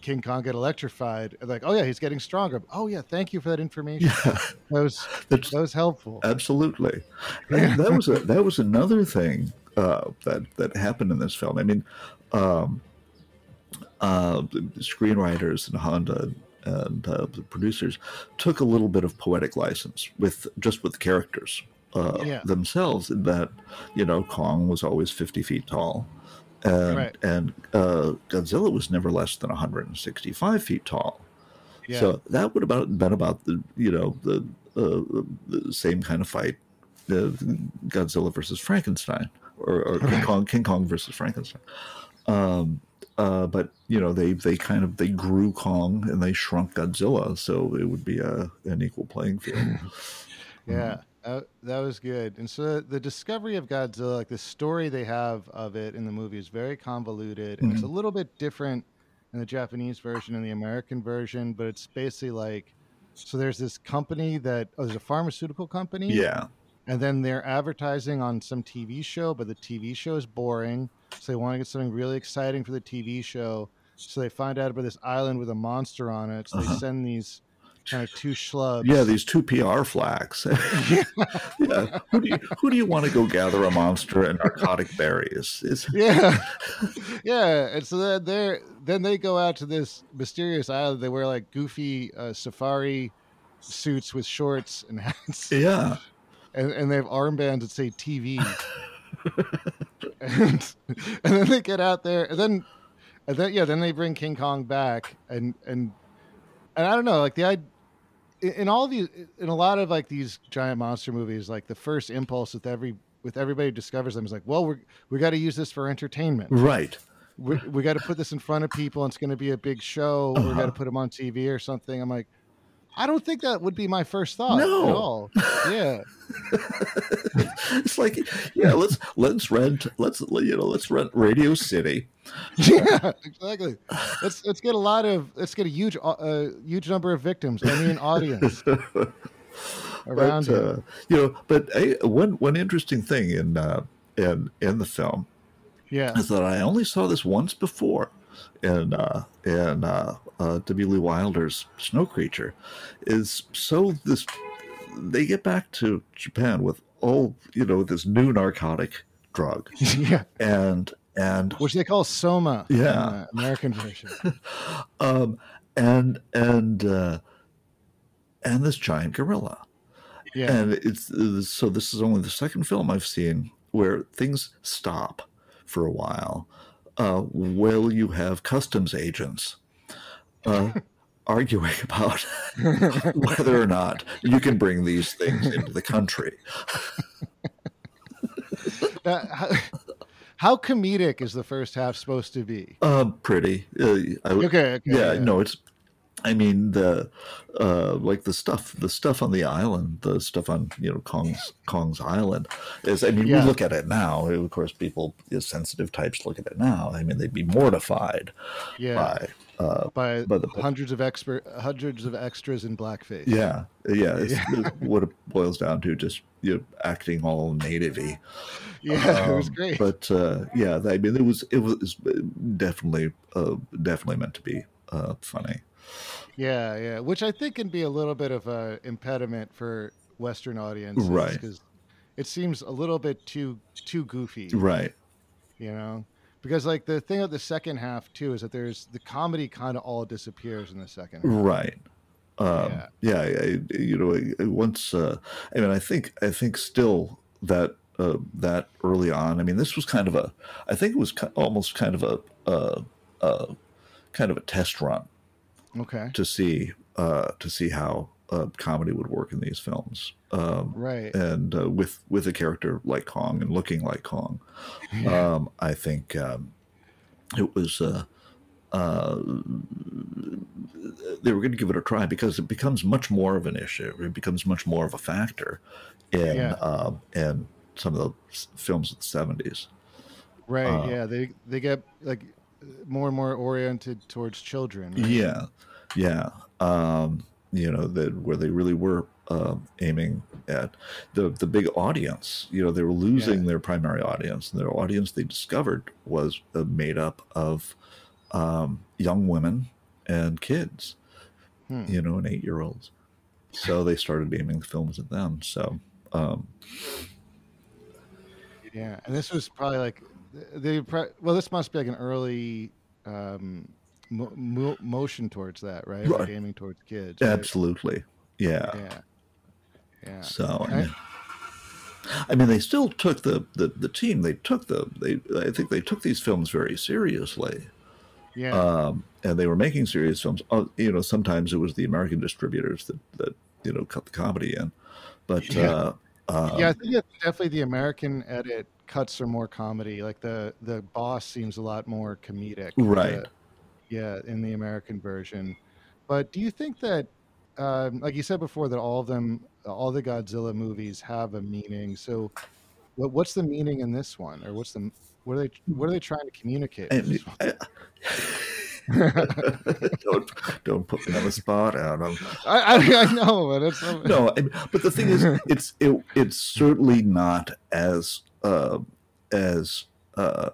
King Kong get electrified. And like, oh yeah, he's getting stronger. Oh yeah, thank you for that information. yeah, *laughs* That was that's that was helpful. Absolutely, *laughs* And that was a, that was another thing uh, that that happened in this film. I mean, um, uh, the screenwriters and Honda and uh, the producers took a little bit of poetic license with just with the characters uh, Yeah. themselves. In that, you know, Kong was always fifty feet tall. And, Right. and uh, Godzilla was never less than 165 feet tall. Yeah. So that would about been about the you know the uh, the same kind of fight, uh, Godzilla versus Frankenstein, or, or King Kong King Kong versus Frankenstein. Um, uh, but you know they they kind of they grew Kong and they shrunk Godzilla, so it would be a an equal playing field. *laughs* Yeah, uh, that was good. And so the discovery of Godzilla, like the story they have of it in the movie, is very convoluted, and it's a little bit different in the Japanese version and the American version. But it's basically like, so there's this company that oh, there's a pharmaceutical company, yeah, and then they're advertising on some TV show, but the TV show is boring, so they want to get something really exciting for the TV show. So they find out about this island with a monster on it. So they Uh-huh. send these kind of two schlubs. yeah. These two PR flags. *laughs* yeah. Who do you who do you want to go gather a monster and narcotic berries? Is *laughs* yeah yeah and so then they're then they go out to this mysterious island they wear like goofy uh, safari suits with shorts and hats yeah. and, and they have armbands that say tv *laughs* and, *laughs* and then they get out there and then and then yeah then they bring king kong back and and and i don't know like the i in all these in a lot of like these giant monster movies like the first impulse with every with everybody who discovers them is like well we're we got to use this for entertainment Right. we, we got to put this in front of people and it's going to be a big show we got Uh-huh. to put them on tv or something i'm like i don't think that would be my first thought No. at all. Yeah. *laughs* It's like yeah let's let's rent let's you know let's rent radio city. *laughs* Yeah exactly. Let's let's get a lot of let's get a huge uh, uh, huge number of victims. I mean audience *laughs* around but, uh, you know but I, one one interesting thing in uh in in the film yeah. is that i only saw this once before in uh in uh, uh w lee wilder's snow creature is so this they get back to japan with all you know this new narcotic drug *laughs* yeah and and which they call soma Yeah. the american version *laughs* um, and and uh, and this giant gorilla. yeah And it's uh, so this is only the second film I've seen where things stop for a while. Uh, while you have customs agents uh, arguing about *laughs* whether or not you can bring these things into the country. How, how comedic is the first half supposed to be Uh, pretty. Uh, I, okay, okay yeah, no, it's. I mean the, uh, like the stuff, the stuff on the island, the stuff on you know Kong's Kong's island is. I mean, Yeah. we look at it now. Of course, people, sensitive types, look at it now. I mean, they'd be mortified yeah by. Uh, by by the- hundreds of expert hundreds of extras in blackface yeah, yeah. It's, *laughs* what it boils down to, just you know, acting all nativey. *laughs* yeah it was Um, great But uh, yeah, I mean, it was it was definitely uh, definitely meant to be uh, funny. Yeah, yeah, which I think can be a little bit of a impediment for Western audiences, Right. Because it seems a little bit too too goofy, Right. you know. Because like the thing of the second half too is that there's the comedy kind of all disappears in the second half. Right. Um, Yeah. yeah. I, you know, once, uh, I mean, I think, I think still that, uh, that early on, I mean, this was kind of a, I think it was almost kind of a, uh, uh, kind of a test run Okay. to see uh, to see how uh, comedy would work in these films. Um, Right. and uh, with with a character like Kong and looking like Kong, um, I think um, it was uh, uh, they were going to give it a try because it becomes much more of an issue. It becomes much more of a factor in Yeah. um, in some of the films of the seventies. Right. uh, yeah. They they get like more and more oriented towards children. right? Yeah, yeah. Um, you know that where they really were um, aiming at the the big audience. You know, they were losing Yeah. their primary audience, and their audience they discovered was uh, made up of um, young women and kids. Hmm. You know, and eight year olds. So they started aiming films at them. So um, Yeah. And this was probably like they well, this must be like an early um, mo- mo- motion towards that, right? Like aiming towards kids. right? absolutely, yeah. Yeah. Yeah. So I I- mean, they still took the, the, the team. They took the they. I think they took these films very seriously, Yeah. um, and they were making serious films. Uh, you know, sometimes it was the American distributors that that you know cut the comedy in, but Yeah. uh, uh, yeah, I think it's definitely the American edit cuts are more comedy. Like the the boss seems a lot more comedic. Right. uh, yeah, in the American version. But do you think that, um, like you said before, that all of them, all the Godzilla movies have a meaning? So, what, what's the meaning in this one, or what's the what are they what are they trying to communicate? *laughs* don't don't put me on the spot, Adam. *laughs* I, I, I know, but it's no, I mean, but the thing is, *laughs* it's it, it's certainly not as uh, as uh,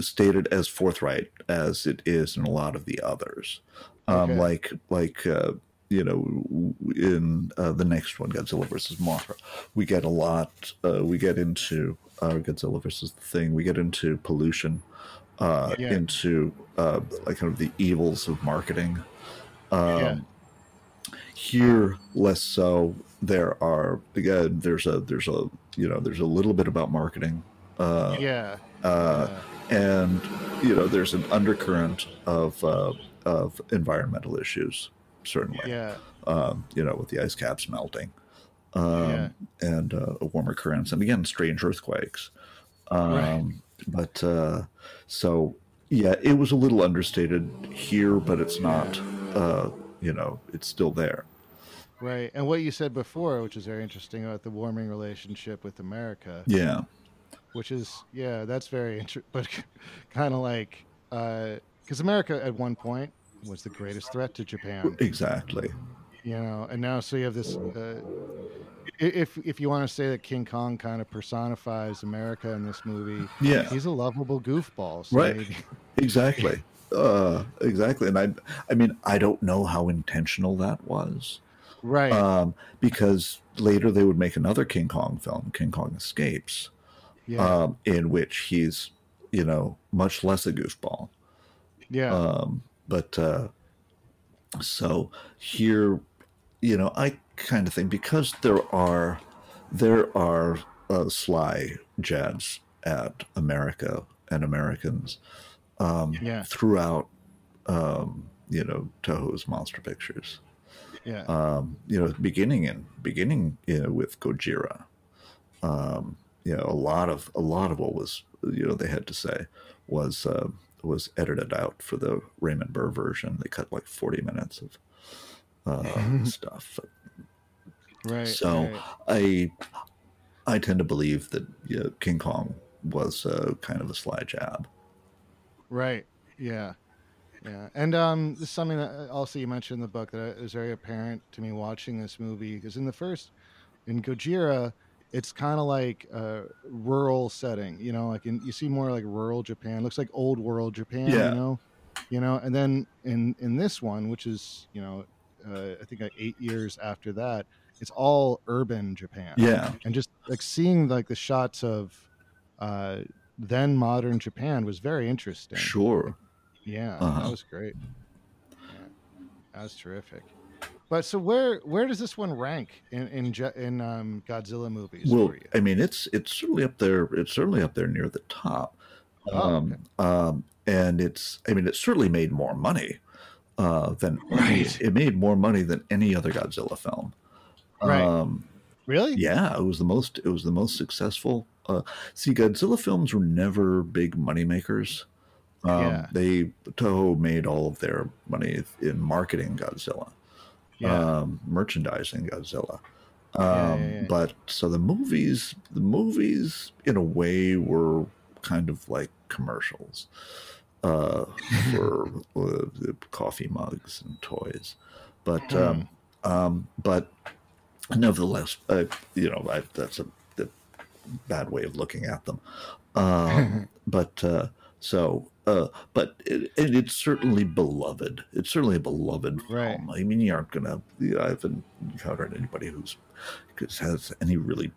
stated as forthright as it is in a lot of the others. Um, Okay. Like like uh, you know, in uh, the next one, Godzilla versus Mothra, we get a lot. Uh, we get into uh, Godzilla versus the Thing. We get into pollution. Uh, Yeah. Into uh, like kind of the evils of marketing. Um, Yeah. Here, less so. There are again. There's a there's a you know there's a little bit about marketing. Uh, yeah, uh, yeah. And you know there's an undercurrent of uh, of environmental issues certainly yeah, um, you know with the ice caps melting um, Yeah. and uh, warmer currents and again strange earthquakes um, Right. but uh, so yeah it was a little understated here but it's not uh, you know it's still there right. And what you said before, which is very interesting about the warming relationship with America. yeah which is yeah that's very interesting *laughs* but kind of like because america at one point was the greatest threat to japan. Exactly. You know and now so you have this uh, if if you want to say that king kong kind of personifies america in this movie yeah. he's a lovable goofball so Right. *laughs* exactly. Uh exactly and i i mean i don't know how intentional that was. Right. Um because later they would make another king kong film king kong escapes yeah. um in which he's you know much less a goofball. Yeah. Um but uh so here you know i kind of think because there are there are uh, sly jabs at america and americans um Yeah. throughout um you know toho's monster pictures. Yeah. Um, you know, beginning in beginning you know, with Gojira, um, you know, a lot of a lot of what was you know they had to say was uh, was edited out for the Raymond Burr version. They cut like forty minutes of uh, *laughs* stuff. right so right. I I tend to believe that you know, King Kong was uh, kind of a sly jab. Right. Yeah. Yeah. And um, this is something that uh, also you mentioned in the book that is very apparent to me watching this movie because in the first, in Gojira, it's kind of like a rural setting, you know, like in, you see more like rural Japan. looks like old world Japan, Yeah. you know, you know. And then in in this one, which is you know, uh, I think like eight years after that, it's all urban Japan Yeah, and just like seeing like the shots of uh, then modern Japan was very interesting. sure. Yeah, Uh-huh. that was great. Yeah, that was terrific. But so where where does this one rank in in in um, Godzilla movies Well? I mean, it's it's certainly up there. It's certainly up there near the top. Oh, Um, um, and it's I mean it certainly made more money uh, than Right. it made more money than any other Godzilla film. Right. Um, Really? yeah, it was the most it was the most successful. Uh, see, Godzilla films were never big money makers. Um, Yeah. They Toho made all of their money in marketing Godzilla, Yeah. um, merchandising Godzilla. Um, Yeah, yeah. But so the movies, the movies in a way were kind of like commercials uh, *laughs* for uh, the coffee mugs and toys. But um, um, but nevertheless, uh, you know I, that's a, a bad way of looking at them. Um, *laughs* but uh, so. Uh, but it, and it's certainly beloved. It's certainly a beloved Right. film. I mean, you aren't gonna. You know, I haven't encountered anybody who's has any really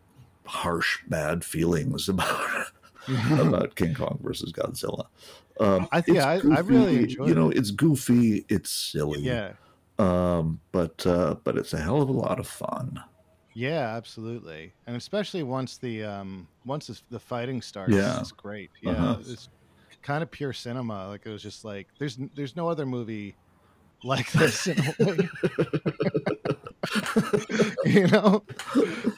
harsh, bad feelings *laughs* about about *laughs* King Kong versus Godzilla. Um, I- it's yeah, I- I really enjoyed You know, it. it's goofy. It's silly. yeah. Um, but uh, but it's a hell of a lot of fun. Yeah, absolutely, and especially once the um once the, the fighting starts, Yeah. it's great. Yeah, Uh-huh. it's kind of pure cinema. Like it was just like there's there's no other movie like *laughs* this in a way. *laughs* you know,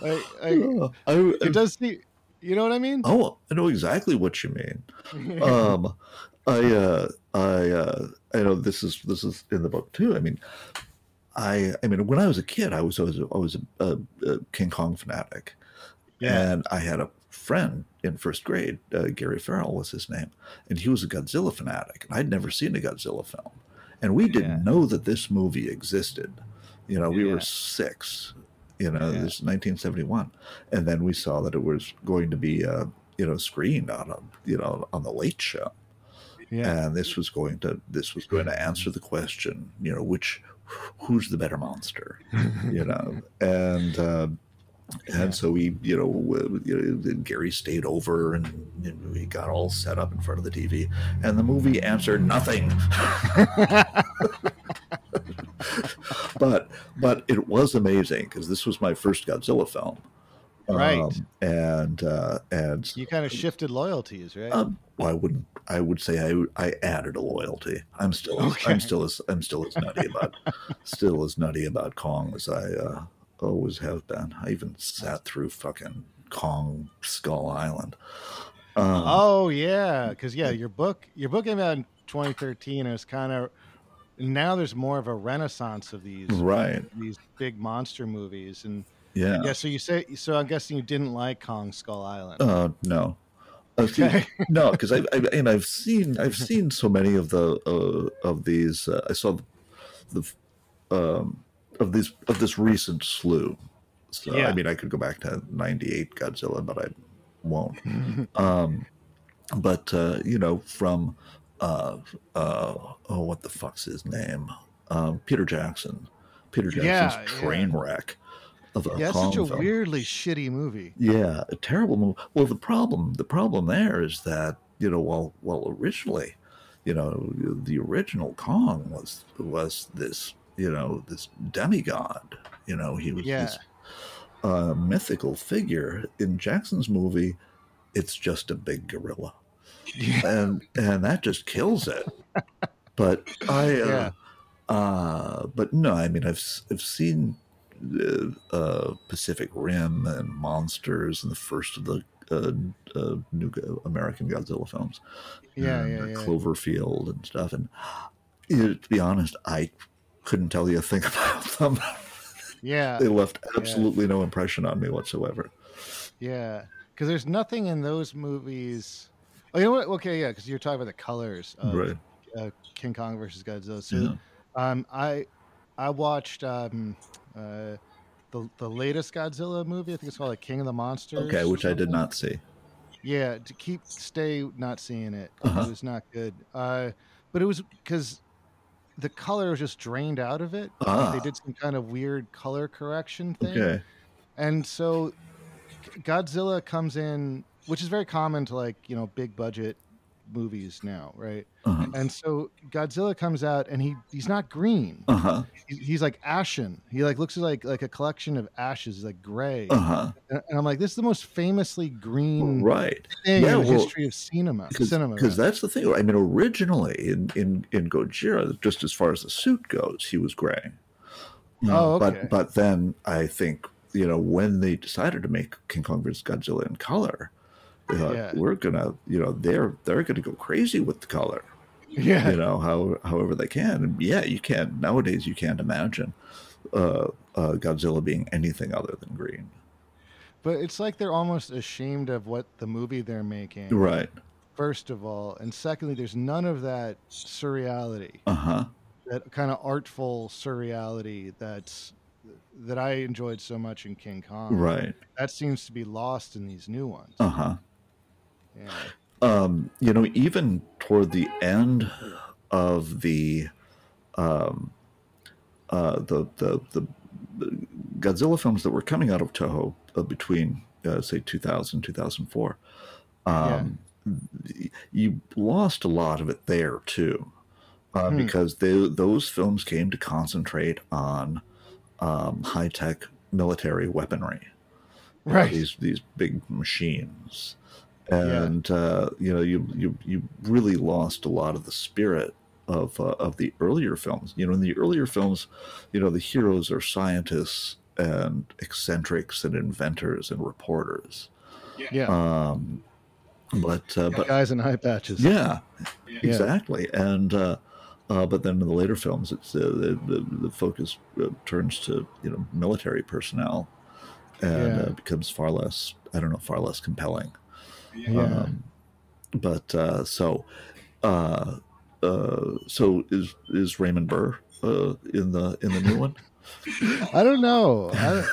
like, like, I, it does see. You know what I mean? oh, I know exactly what you mean. um, I, uh, I, uh, I know this is this is in the book too. I mean, I, I mean, when I was a kid, I was always I was a, a, a King Kong fanatic, yeah, and I had a friend in first grade, uh, Gary Farrell was his name, and he was a Godzilla fanatic, and I'd never seen a Godzilla film, and we didn't Yeah. know that this movie existed. You know, we Yeah. were six. You know, Yeah. this is 1971, and then we saw that it was going to be, uh, you know, screened on a, you know, on the Late Show, yeah, and this was going to this was going to answer the question, you know, which who's the better monster, *laughs* you know, and. Uh, and so we, you know, you know, Gary stayed over and, and we got all set up in front of the TV, and the movie answered nothing. *laughs* but but it was amazing because this was my first Godzilla film, Right. Um, and uh, and you kind of shifted loyalties, right? um, well, I wouldn't. I would say I I added a loyalty. I'm still Okay. I'm still as I'm still as nutty about still as nutty about Kong as I uh, always have been. I even sat through fucking Kong Skull Island. Um, Oh yeah, because yeah, your book your book came out in 2013. And it's kind of now there's more of a renaissance of these right. these big monster movies, and Yeah. yeah. So you say so? I'm guessing you didn't like Kong Skull Island. Uh, no. Uh, Okay. no, because I, I and I've seen I've seen so many of the uh, of these. Uh, I saw the, the um, of these of this recent slew. So Yeah. I mean, I could go back to '98 Godzilla, but I won't. *laughs* um, but uh, you know, from uh, uh, oh, what the fuck's his name? Um, Peter Jackson. Peter Jackson's Yeah, train wreck of a yeah, it's such a film. weirdly shitty movie. Yeah, a terrible move. Well, the problem, the problem there is that you know, well, well, originally, you know, the original Kong was was this, you know, this demigod. You know, he was Yeah. this uh, mythical figure. In Jackson's movie, it's just a big gorilla, *laughs* and and that just kills it. But I, uh, Yeah. uh, but no, I mean, I've I've seen uh, uh, Pacific Rim and Monsters and the first of the uh, uh, new American Godzilla films. Yeah, and, yeah, yeah. Cloverfield and stuff. And you know, to be honest, I couldn't tell you a thing *laughs* about them. Yeah, they left absolutely no impression on me whatsoever. yeah. Because there's nothing in those movies. Oh, you know what? Okay, yeah. Because you're talking about the colors of right. uh, King Kong versus Godzilla. So, Yeah. um, I I watched um, uh, the the latest Godzilla movie. I think it's called like King of the Monsters. Okay, which I did not see. Yeah, to keep stay not seeing it. Uh-huh. It was not good. Uh, but it was because the color was just drained out of it. Like, Ah. They did some kind of weird color correction thing, Okay. and so Godzilla comes in, which is very common to like you know big budget movies now, right? Uh-huh. And so Godzilla comes out and he he's not green. Uh-huh. He's, he's like ashen. He like looks like like a collection of ashes, like gray. Uh-huh. And and I'm like, this is the most famously green Right. thing Yeah, in the well, history of cinema. cinema. Because that's the thing. I mean, originally in, in, in Gojira, just as far as the suit goes, he was gray. Oh, okay. But but then I think you know when they decided to make King Kong vs Godzilla in color, Yeah. we're gonna you know they're they're gonna go crazy with the color. yeah, You know how however they can. And yeah, you can't nowadays. You can't imagine uh, uh, Godzilla being anything other than green. but it's like they're almost ashamed of what the movie they're making. Right. First of all, and secondly, there's none of that surreality. Uh huh. that kind of artful surreality that's that I enjoyed so much in King Kong. Right. That seems to be lost in these new ones. Uh huh. Yeah. um, you know, even toward the end of the, um, uh, the, the the Godzilla films that were coming out of Toho uh, between uh, say 2000 2004, um, you lost a lot of it there too, uh, Hmm. because they, those films came to concentrate on um, high tech military weaponry Right. these these big machines and uh, you know you, you you really lost a lot of the spirit of uh, of the earlier films you know in the earlier films you know the heroes are scientists and eccentrics and inventors and reporters Yeah. um but uh, but Guys in eye patches. yeah, exactly. And uh, uh, but then in the later films, it's uh, the, the the focus uh, turns to you know military personnel, and Yeah. uh, becomes far less I don't know far less compelling. Yeah. Um, but uh, so uh, uh, so is is Raymond Burr uh, in the in the new one? *laughs* I don't know. I,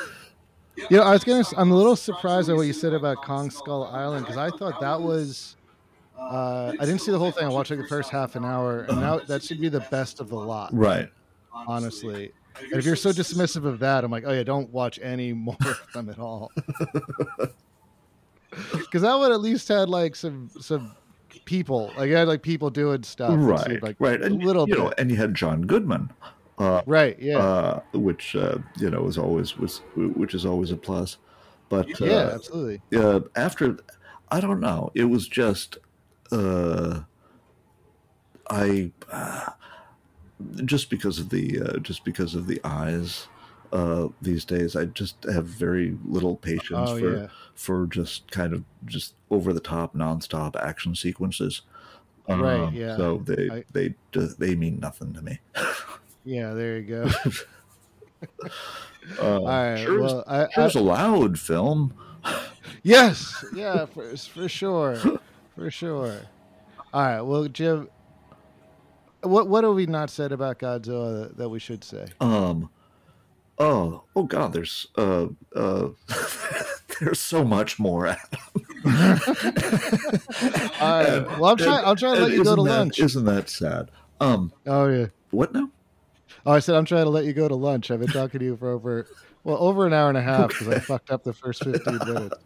you know, I was gonna. I'm a little surprised at what you said about Kong Skull Island because I thought that was. Uh, I didn't see the whole thing. I watched like the first half an hour, and now that should be the best of the lot. Right. honestly. And if you're so dismissive of that, I'm like, oh yeah, don't watch any more of them at all. *laughs* Because that would at least had like some some people, like it had like people doing stuff. Right. like right. a And little you bit. know, and you had John Goodman. Uh, right? Yeah, uh, which uh, you know is always was which is always a plus. But uh, yeah, absolutely. uh, after, I don't know, it was just uh, I uh, just because of the uh, just because of the eyes uh, these days. I just have very little patience Oh for yeah, for just kind of just over the top nonstop action sequences. Right, Um, yeah. So they I- they they mean nothing to me. *laughs* yeah. There you go. *laughs* Uh, All right. sure, well, I, is a loud film. *laughs* yes, yeah, for, for sure, for sure. All right. Well, Jim, what what have we not said about Godzilla that, that we should say? Um, oh, oh God, there's uh, uh, *laughs* there's so much more. *laughs* All right. Well, I'm trying. I'm trying to let you go to lunch. Isn't that sad? Um, Oh yeah. what now? Oh, I said I'm trying to let you go to lunch. I've been talking to you for over well over an hour and a half because I fucked up the first 15 minutes.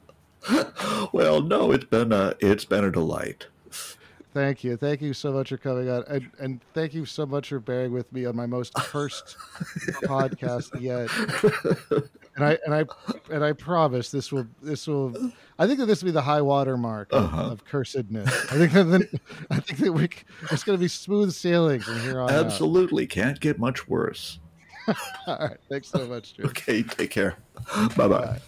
*laughs* Well, no, it's been a it's been a delight. Thank you, thank you so much for coming on, and, and thank you so much for bearing with me on my most cursed *laughs* podcast yet. And I and I and I promise this will this will. I think that this will be the high water mark of, Uh-huh. of cursedness. I think that then, I think that we it's going to be smooth sailing from here on out. Absolutely, can't get much worse. *laughs* All right, thanks so much, Drew. Okay, take care. Bye bye. Bye.